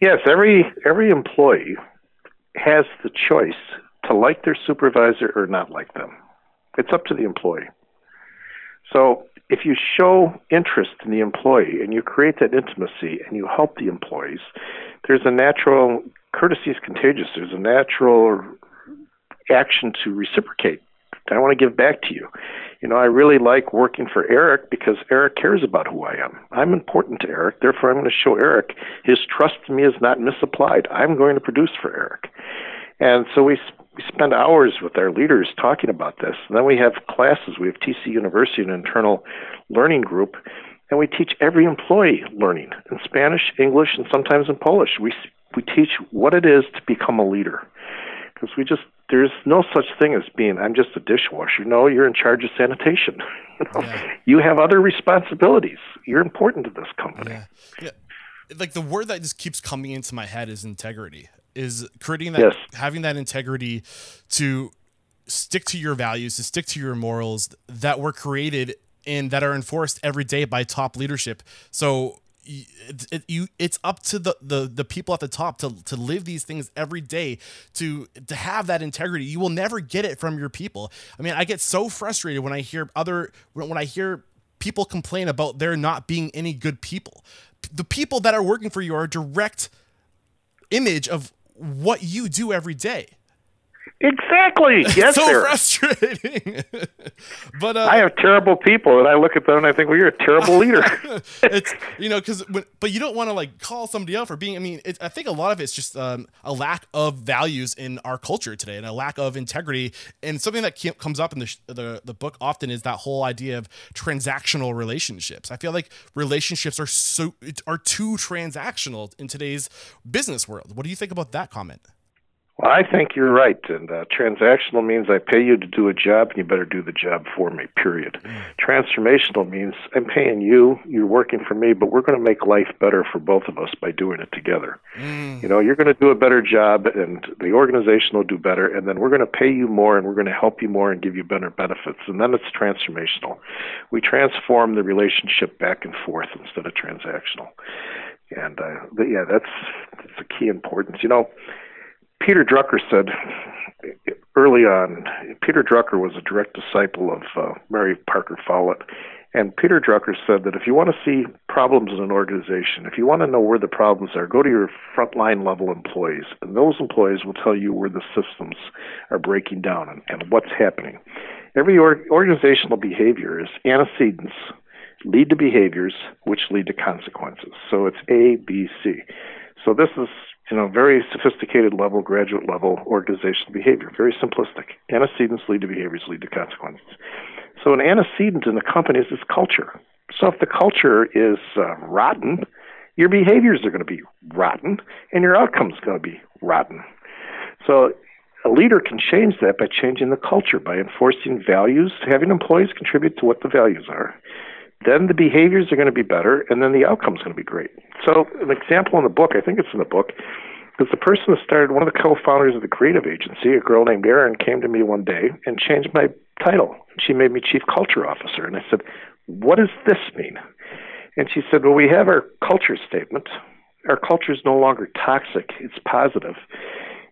Yes, every every employee has the choice to like their supervisor or not like them. It's up to the employee. So if you show interest in the employee and you create that intimacy and you help the employees, there's a natural courtesy is contagious. There's a natural action to reciprocate. I want to give back to you. You know, I really like working for Eric because Eric cares about who I am. I'm important to Eric, therefore I'm going to show Eric his trust in me is not misapplied. I'm going to produce for Eric. And so we we spend hours with our leaders talking about this. And then we have classes. We have TC University, an internal learning group, and we teach every employee learning in Spanish, English, and sometimes in Polish. We we teach what it is to become a leader, because we just there's no such thing as being I'm just a dishwasher. No, you're in charge of sanitation. (laughs) yeah. You have other responsibilities. You're important to this company. Yeah. yeah. Like the word that just keeps coming into my head is integrity is creating that yes. having that integrity to stick to your values to stick to your morals that were created and that are enforced every day by top leadership. So it, it, you it's up to the, the the people at the top to to live these things every day to to have that integrity. You will never get it from your people. I mean i get so frustrated when i hear other when i hear people complain about there not being any good people. The people that are working for you are a direct image of what you do every day. Exactly. Yes, (laughs) so frustrating. (laughs) but uh, I have terrible people, and I look at them and I think, well, you're a terrible leader. (laughs) it's you know because but you don't want to like call somebody out for being. I mean, it, I think a lot of it's just um, a lack of values in our culture today and a lack of integrity. And something that ke- comes up in the, sh- the the book often is that whole idea of transactional relationships. I feel like relationships are so are too transactional in today's business world. What do you think about that comment? Well, I think you're right. And uh, transactional means I pay you to do a job, and you better do the job for me, period. Mm. Transformational means I'm paying you, you're working for me, but we're going to make life better for both of us by doing it together. Mm. You know, you're going to do a better job, and the organization will do better, and then we're going to pay you more, and we're going to help you more and give you better benefits. And then it's transformational. We transform the relationship back and forth instead of transactional. And uh, but yeah, that's that's a key importance. You know, Peter Drucker said early on, Peter Drucker was a direct disciple of uh, Mary Parker Follett. And Peter Drucker said that if you want to see problems in an organization, if you want to know where the problems are, go to your frontline level employees. And those employees will tell you where the systems are breaking down and, and what's happening. Every or- organizational behavior is antecedents lead to behaviors which lead to consequences. So it's A, B, C. So this is you know, very sophisticated level, graduate level organizational behavior, very simplistic. Antecedents lead to behaviors, lead to consequences. So an antecedent in a company is its culture. So if the culture is uh, rotten, your behaviors are going to be rotten, and your outcomes are going to be rotten. So a leader can change that by changing the culture, by enforcing values, having employees contribute to what the values are, then the behaviors are going to be better, and then the outcome's going to be great. So, an example in the book, I think it's in the book, is the person that started, one of the co founders of the creative agency, a girl named Erin, came to me one day and changed my title. She made me chief culture officer. And I said, What does this mean? And she said, Well, we have our culture statement. Our culture is no longer toxic, it's positive.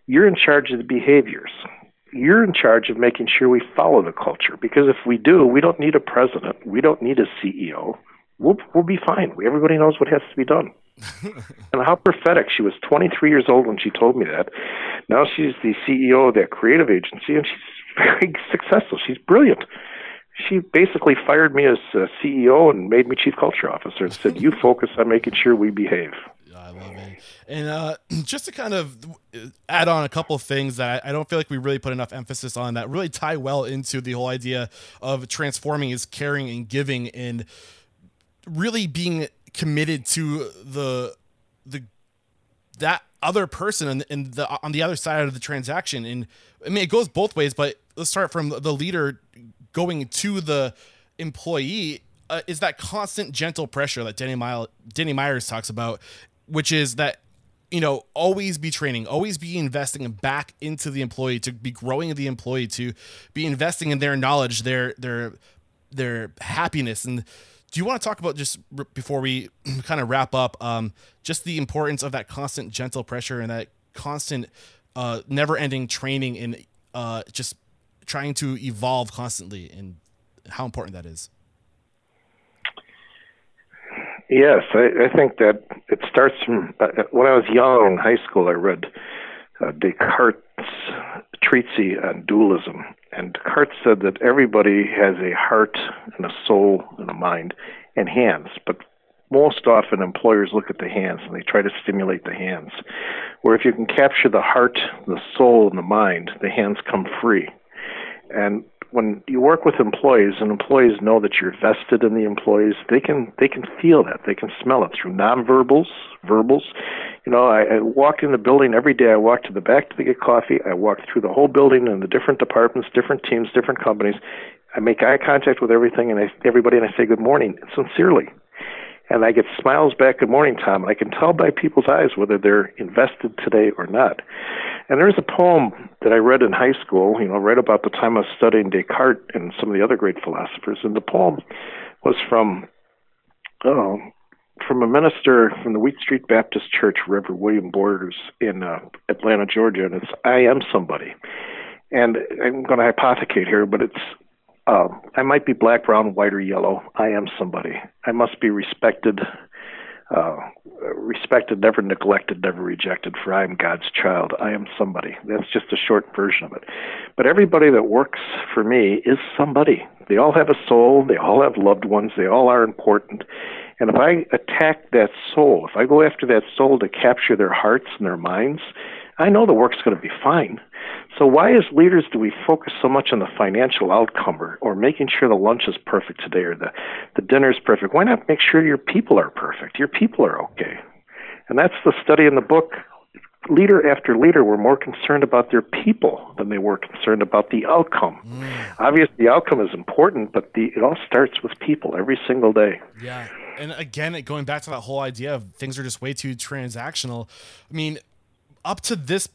You're in charge of the behaviors you're in charge of making sure we follow the culture because if we do, we don't need a president, we don't need a CEO. We'll we'll be fine. Everybody knows what has to be done. (laughs) and how prophetic. She was 23 years old when she told me that. Now she's the CEO of that creative agency, and she's (laughs) very successful. She's brilliant. She basically fired me as CEO and made me chief culture officer and said, "You focus on making sure we behave." I love it. And uh, (clears throat) just to kind of add on a couple of things that I, don't feel like we really put enough emphasis on that really tie well into the whole idea of transforming is caring and giving and really being committed to the the that other person and, and the on the other side of the transaction. And I mean it goes both ways but let's start from the leader going to the employee uh, is that constant gentle pressure that Danny, Mile, Danny Myers talks about which is that you know always be training always be investing back into the employee to be growing the employee to be investing in their knowledge their their their happiness. And do you want to talk about just before we (clears throat) kind of wrap up um, just the importance of that constant gentle pressure and that constant uh, never ending training and uh, just trying to evolve constantly and how important that is Yes, I, I think that it starts from uh, when I was young in high school. I read uh, Descartes' treatise on dualism, and Descartes said that everybody has a heart and a soul and a mind and hands, but most often employers look at the hands and they try to stimulate the hands. Where if you can capture the heart, the soul, and the mind, the hands come free. And when you work with employees and employees know that you're vested in the employees, they can they can feel that. They can smell it through nonverbals, verbals. You know, I, I walk in the building every day. I walk to the back to get coffee. I walk through the whole building and the different departments, different teams, different companies. I make eye contact with everything and I, everybody, and I say good morning sincerely and I get smiles back, good morning, Tom. And I can tell by people's eyes whether they're invested today or not. And there's a poem that I read in high school, you know, right about the time I was studying Descartes and some of the other great philosophers. And the poem was from, oh, from a minister from the Wheat Street Baptist Church, Reverend William Borders in uh, Atlanta, Georgia, and it's "I am somebody." And I'm going to hypothecate here, but it's uh, I might be black, brown, white, or yellow. I am somebody. I must be respected. uh, respected, never neglected, never rejected, for I am God's child. I am somebody. That's just a short version of it. But everybody that works for me is somebody. They all have a soul, they all have loved ones, they all are important. And if I attack that soul, if I go after that soul to capture their hearts and their minds, I know the work's going to be fine. So why, as leaders, do we focus so much on the financial outcome or, or making sure the lunch is perfect today or the, the dinner is perfect? Why not make sure your people are perfect? Your people are okay. And that's the study in the book. Leader after leader were more concerned about their people than they were concerned about the outcome. Mm. Obviously, the outcome is important, but the, it all starts with people every single day. Yeah. And again, going back to that whole idea of things are just way too transactional. I mean, up to this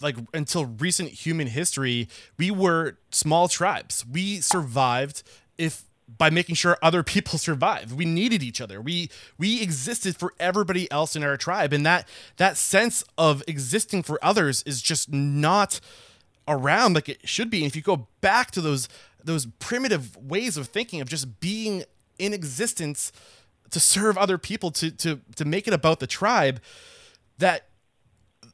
like until recent human history, we were small tribes. We survived if by making sure other people (laughs) survived. We needed each other. We we existed for everybody else in our tribe, and that that sense of existing for others is just not around like it should be. And if you go back to those those primitive ways of thinking of just being in existence to serve other people to to to make it about the tribe, that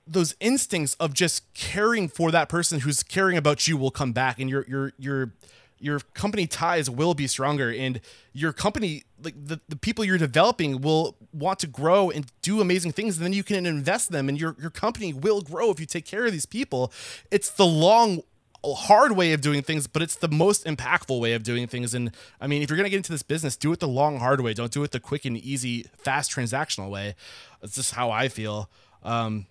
those instincts of just caring for that person who's caring about you will come back and your your your your company ties will be stronger and your company like the, the people you're developing will want to grow and do amazing things and then you can invest them and your, your company will grow if you take care of these people. It's the long hard way of doing things but it's the most impactful way of doing things and i mean if you're going to get into this business do it the long hard way. Don't do it the quick and easy fast transactional way. It's just how i feel. Um,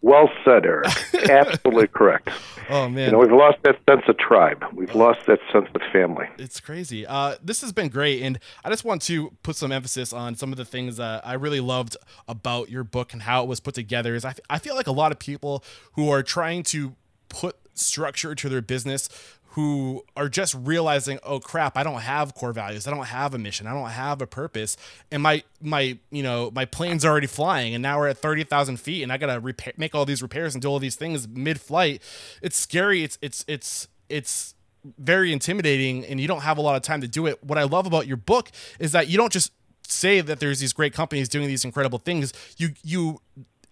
well said, Eric. (laughs) Absolutely correct. Oh man, you know we've lost that sense of tribe. We've lost that sense of family. It's crazy. Uh, this has been great, and I just want to put some emphasis on some of the things that I really loved about your book and how it was put together. Is I, f- I feel like a lot of people who are trying to put structure to their business who are just realizing, oh crap, I don't have core values. I don't have a mission. I don't have a purpose. And my my you know my plane's already flying, and now we're at thirty thousand feet, and I gotta make all these repairs and do all these things mid-flight. It's scary. It's it's it's it's very intimidating, and you don't have a lot of time to do it. What I love about your book is that you don't just say that there's these great companies doing these incredible things. You you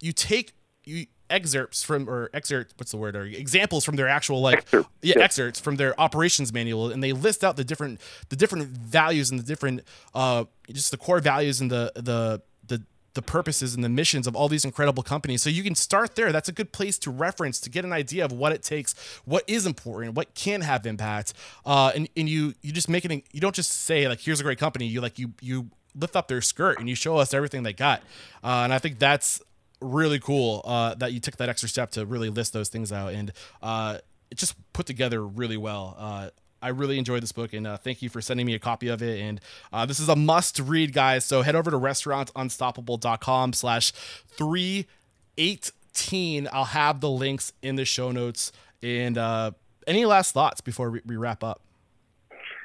you take you excerpts from or excerpt what's the word or examples from their actual like Excerpt. yeah, yeah, excerpts from their operations manual and they list out the different the different values and the different uh just the core values and the the the the purposes and the missions of all these incredible companies. So you can start there. That's a good place to reference to get an idea of what it takes, what is important, what can have impact. Uh, and, and you you just make it. You don't just say like, "Here's a great company." You like you you lift up their skirt and you show us everything they got. Uh, and I think that's really cool uh, that you took that extra step to really list those things out and uh, it just put together really well. Uh, I really enjoyed this book and uh, thank you for sending me a copy of it. And uh, this is a must read, guys. So head over to restaurantunstoppable.com slash 318. I'll have the links in the show notes. And uh, any last thoughts before we, we wrap up?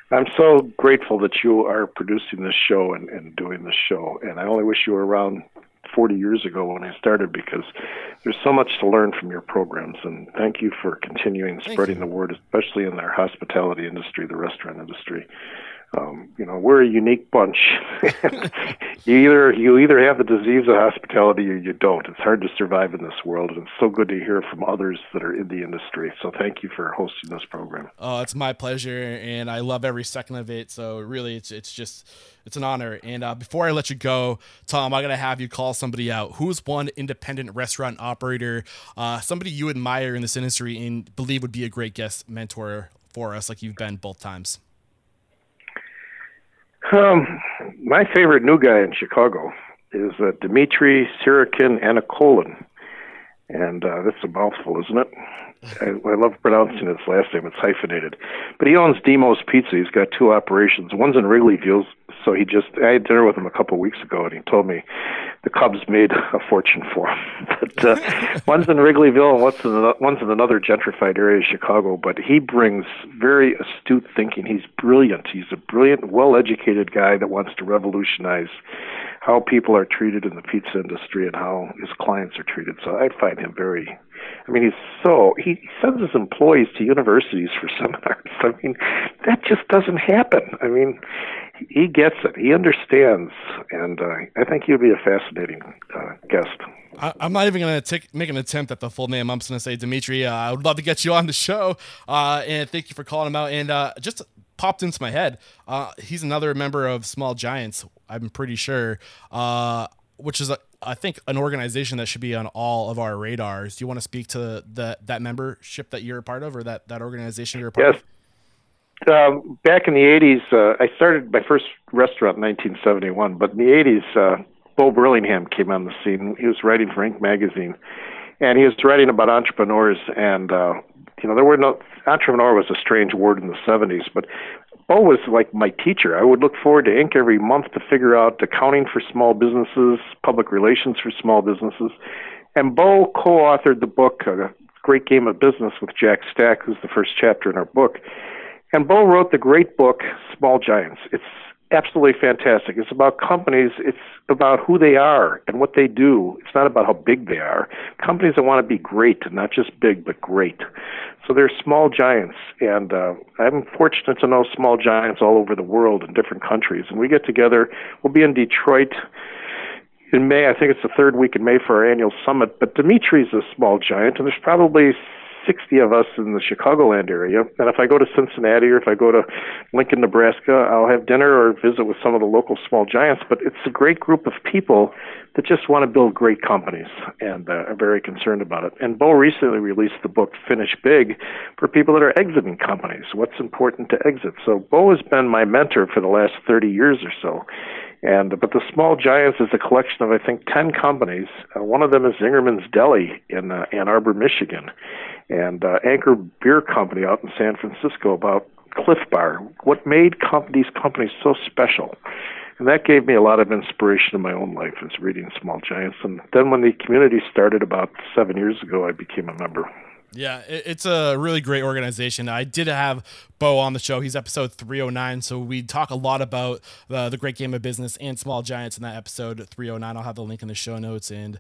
I'm so grateful that you are producing this show and, and doing this show. And I only wish you were around 40 years ago when I started because there's so much to learn from your programs. And thank you for continuing thank spreading you. the word, especially in our hospitality industry, the restaurant industry. Um, you know, we're a unique bunch. (laughs) you either you either have the disease of hospitality or you don't. It's hard to survive in this world, and it's so good to hear from others that are in the industry. So thank you for hosting this program. Oh, it's my pleasure, and I love every second of it. So really, it's it's just it's an honor. And uh, before I let you go, Tom, I'm gonna have you call somebody out. Who's one independent restaurant operator, uh, somebody you admire in this industry and believe would be a great guest mentor for us, like you've been both times? Um, my favorite new guy in Chicago is uh, Dimitri Syrkin-Nikolau. And uh, that's a mouthful, isn't it? I, I love pronouncing his last name. It's hyphenated. But he owns Dimo's Pizza. He's got two operations. One's in Wrigleyville, so he just I had dinner with him a couple of weeks ago, and he told me the Cubs made a fortune for him. (laughs) but uh, (laughs) one's in Wrigleyville, and one's in, one's in another gentrified area of Chicago. But he brings very astute thinking. He's brilliant. He's a brilliant, well-educated guy that wants to revolutionize how people are treated in the pizza industry and how his clients are treated. So I find him very I mean, he's so he sends his employees to universities for (laughs) seminars. I mean, that just doesn't happen. I mean, he gets it. He understands, and uh, I think he would be a fascinating uh, guest. I, am not even going to make an attempt at the full name. I'm just going to say Dimitri. Uh, I would love to get you on the show, uh, and thank you for calling him out. And uh, just popped into my head. Uh, he's another member of Small Giants. I'm pretty sure, uh, which is a, I think an organization that should be on all of our radars. Do you want to speak to the that membership that you're a part of, or that that organization you're a part yes. of? Um, back in the 80s, uh, I started my first restaurant in 1971, but in the 80s, uh, Bo Burlingham came on the scene. He was writing for Inc. magazine, and he was writing about entrepreneurs. And uh, you know, there were no entrepreneur was a strange word in the 70s, but Bo was like my teacher. I would look forward to Inc. every month to figure out accounting for small businesses, public relations for small businesses. And Bo co-authored the book, A Great Game of Business, with Jack Stack, who's the first chapter in our book. And Bo wrote the great book, Small Giants. It's absolutely fantastic. It's about companies, it's about who they are and what they do. It's not about how big they are. Companies that want to be great, not just big, but great. So they're small giants. And uh, I'm fortunate to know small giants all over the world in different countries. And we get together, we'll be in Detroit in May. I think it's the third week in May for our annual summit. But Dimitri's a small giant, and there's probably 60 of us in the Chicagoland area. And if I go to Cincinnati or if I go to Lincoln, Nebraska, I'll have dinner or visit with some of the local small giants. But it's a great group of people that just want to build great companies and uh, are very concerned about it. And Bo recently released the book Finish Big for people that are exiting companies. What's important to exit? So Bo has been my mentor for the last 30 years or so. And but the Small Giants is a collection of I think ten companies. Uh, one of them is Zingerman's Deli in uh, Ann Arbor, Michigan, and uh, Anchor Beer Company out in San Francisco about Clif Bar. What made these companies so special? And that gave me a lot of inspiration in my own life as reading Small Giants. And then when the community started about seven years ago, I became a member. Yeah, it's a really great organization. I did have Bo on the show. He's episode 309. So we talk a lot about the, the great game of business and small giants in that episode 309. I'll have the link in the show notes. And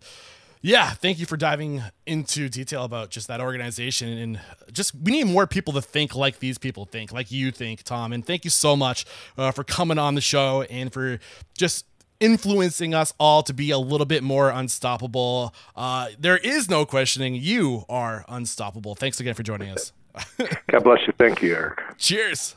yeah, thank you for diving into detail about just that organization. And just we need more people to think like these people think, like you think, Tom. And thank you so much uh, for coming on the show and for just influencing us all to be a little bit more unstoppable. Uh, there is no questioning. You are unstoppable. Thanks again for joining us. (laughs) God bless you. Thank you, Eric. Cheers.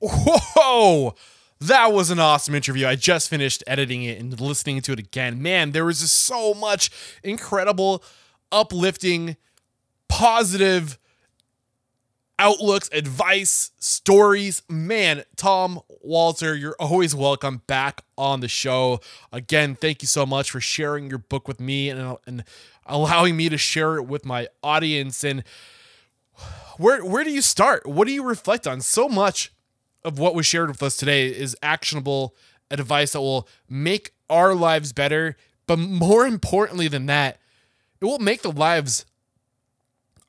Whoa! That was an awesome interview. I just finished editing it and listening to it again. Man, there was just so much incredible, uplifting, positive outlooks, advice, stories. Man, Tom Walter, you're always welcome back on the show. Again, thank you so much for sharing your book with me and, and allowing me to share it with my audience. And where where do you start? What do you reflect on? So much of what was shared with us today is actionable advice that will make our lives better, but more importantly than that, it will make the lives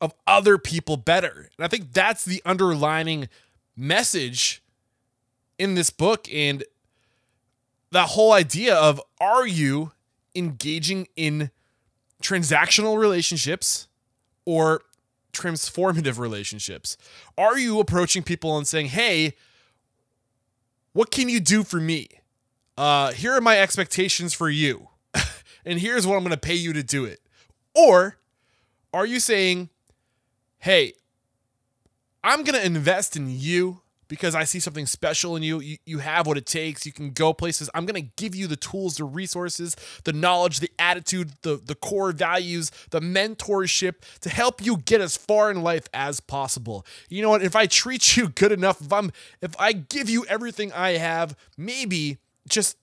of other people better. And I think that's the underlining message in this book and that whole idea of are you engaging in transactional relationships or transformative relationships? Are you approaching people and saying, "Hey, what can you do for me? Uh, here are my expectations for you, (laughs) and here's what I'm going to pay you to do it." Or are you saying, hey, I'm going to invest in you because I see something special in you. you. You have what it takes. You can go places. I'm going to give you the tools, the resources, the knowledge, the attitude, the, the core values, the mentorship to help you get as far in life as possible. You know what? If I treat you (laughs) good enough, if I'm if I give you everything I have, maybe just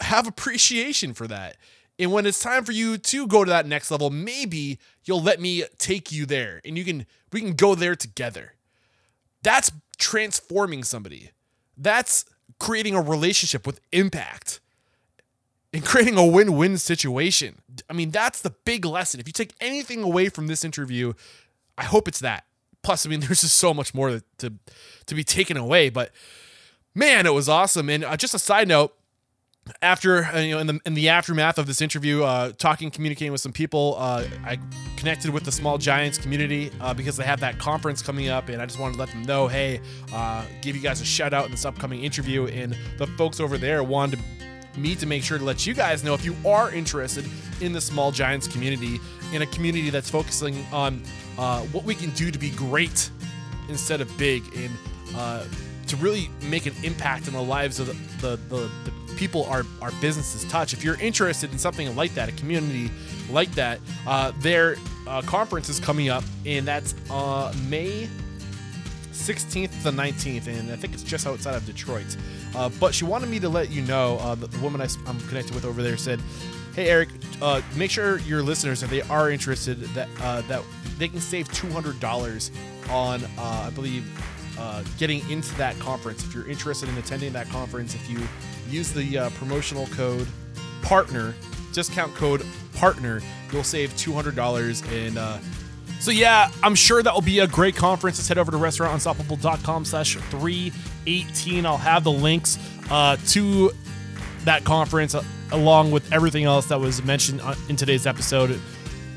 have appreciation for that. And when it's time for you to go to that next level, maybe you'll let me take you there and you can we can go there together. That's transforming somebody. That's creating a relationship with impact and (laughs) creating a win-win situation. I mean, that's the big lesson. If you take anything away from this interview, I hope it's that. Plus, I mean, (laughs) there's just so much more to to, to be taken away, but man, it was awesome. And uh, just a side note, after uh, you know in the in the aftermath of this interview, uh, talking, communicating with some people, uh, I connected with the Small Giants community uh, because they have that conference coming up, and I just wanted to let them know, hey, uh, give you guys a shout out in this upcoming interview, and the folks over there wanted me to make sure to let you guys know if you are interested in the Small Giants community, in a community that's focusing on uh, what we can do to be great instead of big, and uh, to really make an impact in the lives of the, the, the, the people our, our businesses touch. If you're interested in something like that, a community like that, uh, their uh, conference is coming up, and that's uh, May 16th to the 19th, and I think it's just outside of Detroit. Uh, but she wanted me to let you know uh, the, woman I, am connected with over there said, "Hey Eric, uh, make sure your listeners, if they are interested, that uh, that they can save $200 on, uh, I believe, uh, getting into that conference. If you're interested in attending that conference, if you use the promotional code partner, discount code partner, you'll save $200 and." So yeah, I'm sure that will be a great conference. Let's head over to restaurantunstoppable.com slash 318. I'll have the links uh, to that conference uh, along with everything else that was mentioned uh, in today's episode.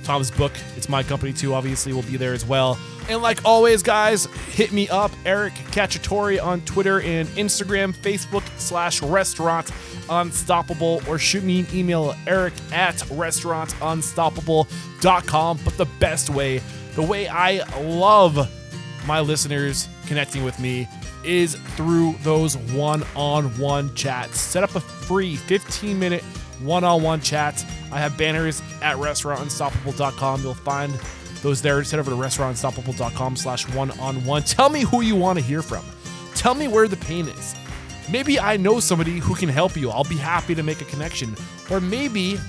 Tom's book, It's My Company Too, obviously will be there as well. And like always, guys, hit me up, Eric Cacciatore on Twitter and Instagram, Facebook slash restaurant unstoppable, or shoot me an email, eric at restaurantunstoppable.com. But the best way, the way I love my listeners connecting with me is through those one on one chats. Set up a free 15 minute one on one chat. I have banners at restaurantunstoppable.com. You'll find those there. Just head over to restaurantunstoppable.com slash one on one. Tell me who you want to hear from. Tell me where the pain is. Maybe I know somebody who can help you. I'll be happy to make a connection. Or maybe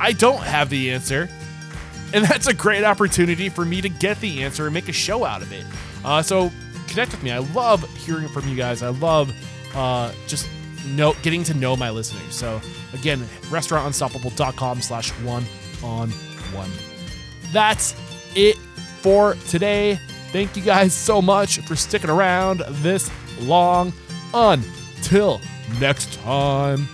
I don't have the answer. And (laughs) that's a great opportunity for me to get the answer and make a show out of it. Uh, so connect with me. I love hearing from you guys. I love uh, just know, getting to know my listeners. So again, restaurantunstoppable.com slash one on one. That's it for today. Thank you guys so much for sticking around this long. Until next time.